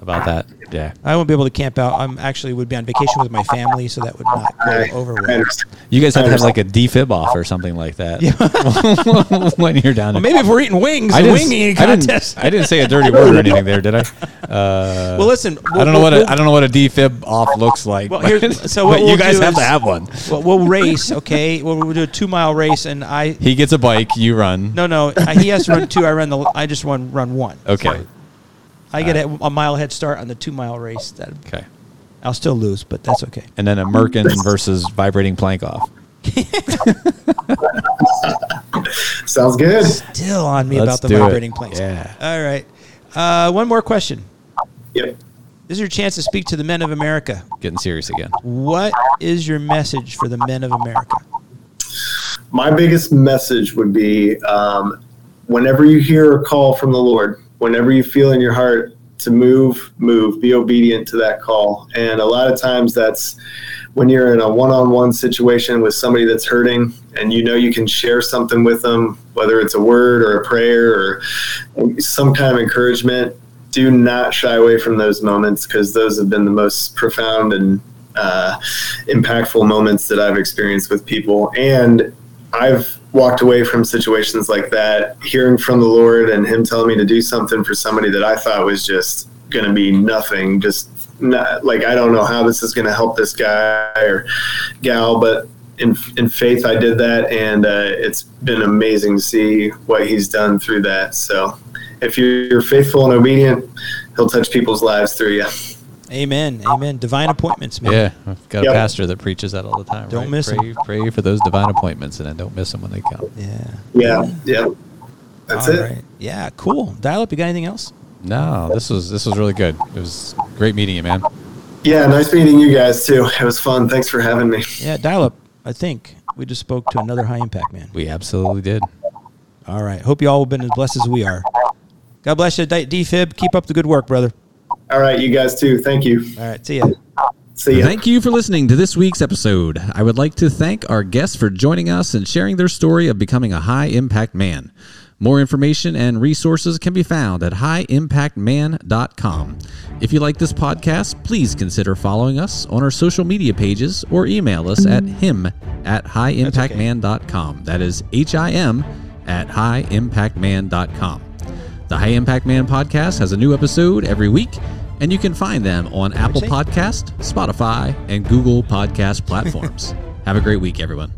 about that. Yeah. I won't be able to camp out. I'm actually would be on vacation with my family, so that would not go over I well. You guys have to have like a defib off or something like that. yeah. <laughs> when you're down Well, maybe if we're eating wings, I a didn't, wing eating I didn't- contest. I didn't say a dirty word or anything there, did I? <laughs> Uh, well, listen. I don't know what a, I don't know what a defib off looks like. Well, but- here's- so <laughs> what but you guys do have to have one. Well, we'll race, okay? We'll, we'll do a two mile race, and I He gets a bike, you run. no no he has to run two. I run the I just run run one. Okay. I get a, a mile head start on the two mile race. That Okay. I'll still lose, but that's okay. And then a Merkin versus vibrating plank off. <laughs> Sounds good. Still on me Let's about the do it. vibrating planes. Yeah. All right. Uh, one more question. Yep. This is your chance to speak to the men of America. Getting serious again. What is your message for the men of America? My biggest message would be um, whenever you hear a call from the Lord, whenever you feel in your heart to move, move, be obedient to that call. And a lot of times that's when you're in a one on one situation with somebody that's hurting and you know you can share something with them, whether it's a word or a prayer or some kind of encouragement. Do not shy away from those moments because those have been the most profound and uh, impactful moments that I've experienced with people. And I've walked away from situations like that, hearing from the Lord and Him telling me to do something for somebody that I thought was just going to be nothing, just not, like I don't know how this is going to help this guy or gal, but in in faith I did that, and uh, it's been amazing to see what He's done through that. So, if you're faithful and obedient, He'll touch people's lives through you. Amen. Amen. Divine appointments, man. Yeah. I've got Yep. a pastor that preaches that all the time. Don't right? miss 'em. pray, Pray for those divine appointments and then don't miss them when they come. Yeah. Yeah, yeah, that's All it. right. Yeah. Cool. Dial up. You got anything else? No, this was this was really good. It was great meeting you, man. Yeah, nice meeting you guys too. It was fun. Thanks for having me. Yeah. Dial up. I think we just spoke to another high impact man. We absolutely did. All right. Hope you all have been as blessed as we are. God bless you, D- DeFib. Keep up the good work, brother. All right, you guys too. Thank you. All right. See ya. See ya. Thank you for listening to this week's episode. I would like to thank our guests for joining us and sharing their story of becoming a high impact man. More information and resources can be found at highimpactman.com. If you like this podcast, please consider following us on our social media pages or email us at him at highimpactman.com. That is H I M at highimpactman.com. The High Impact Man podcast has a new episode every week, and you can find them on Apple Podcast, Spotify, and Google Podcast platforms. <laughs> Have a great week, everyone.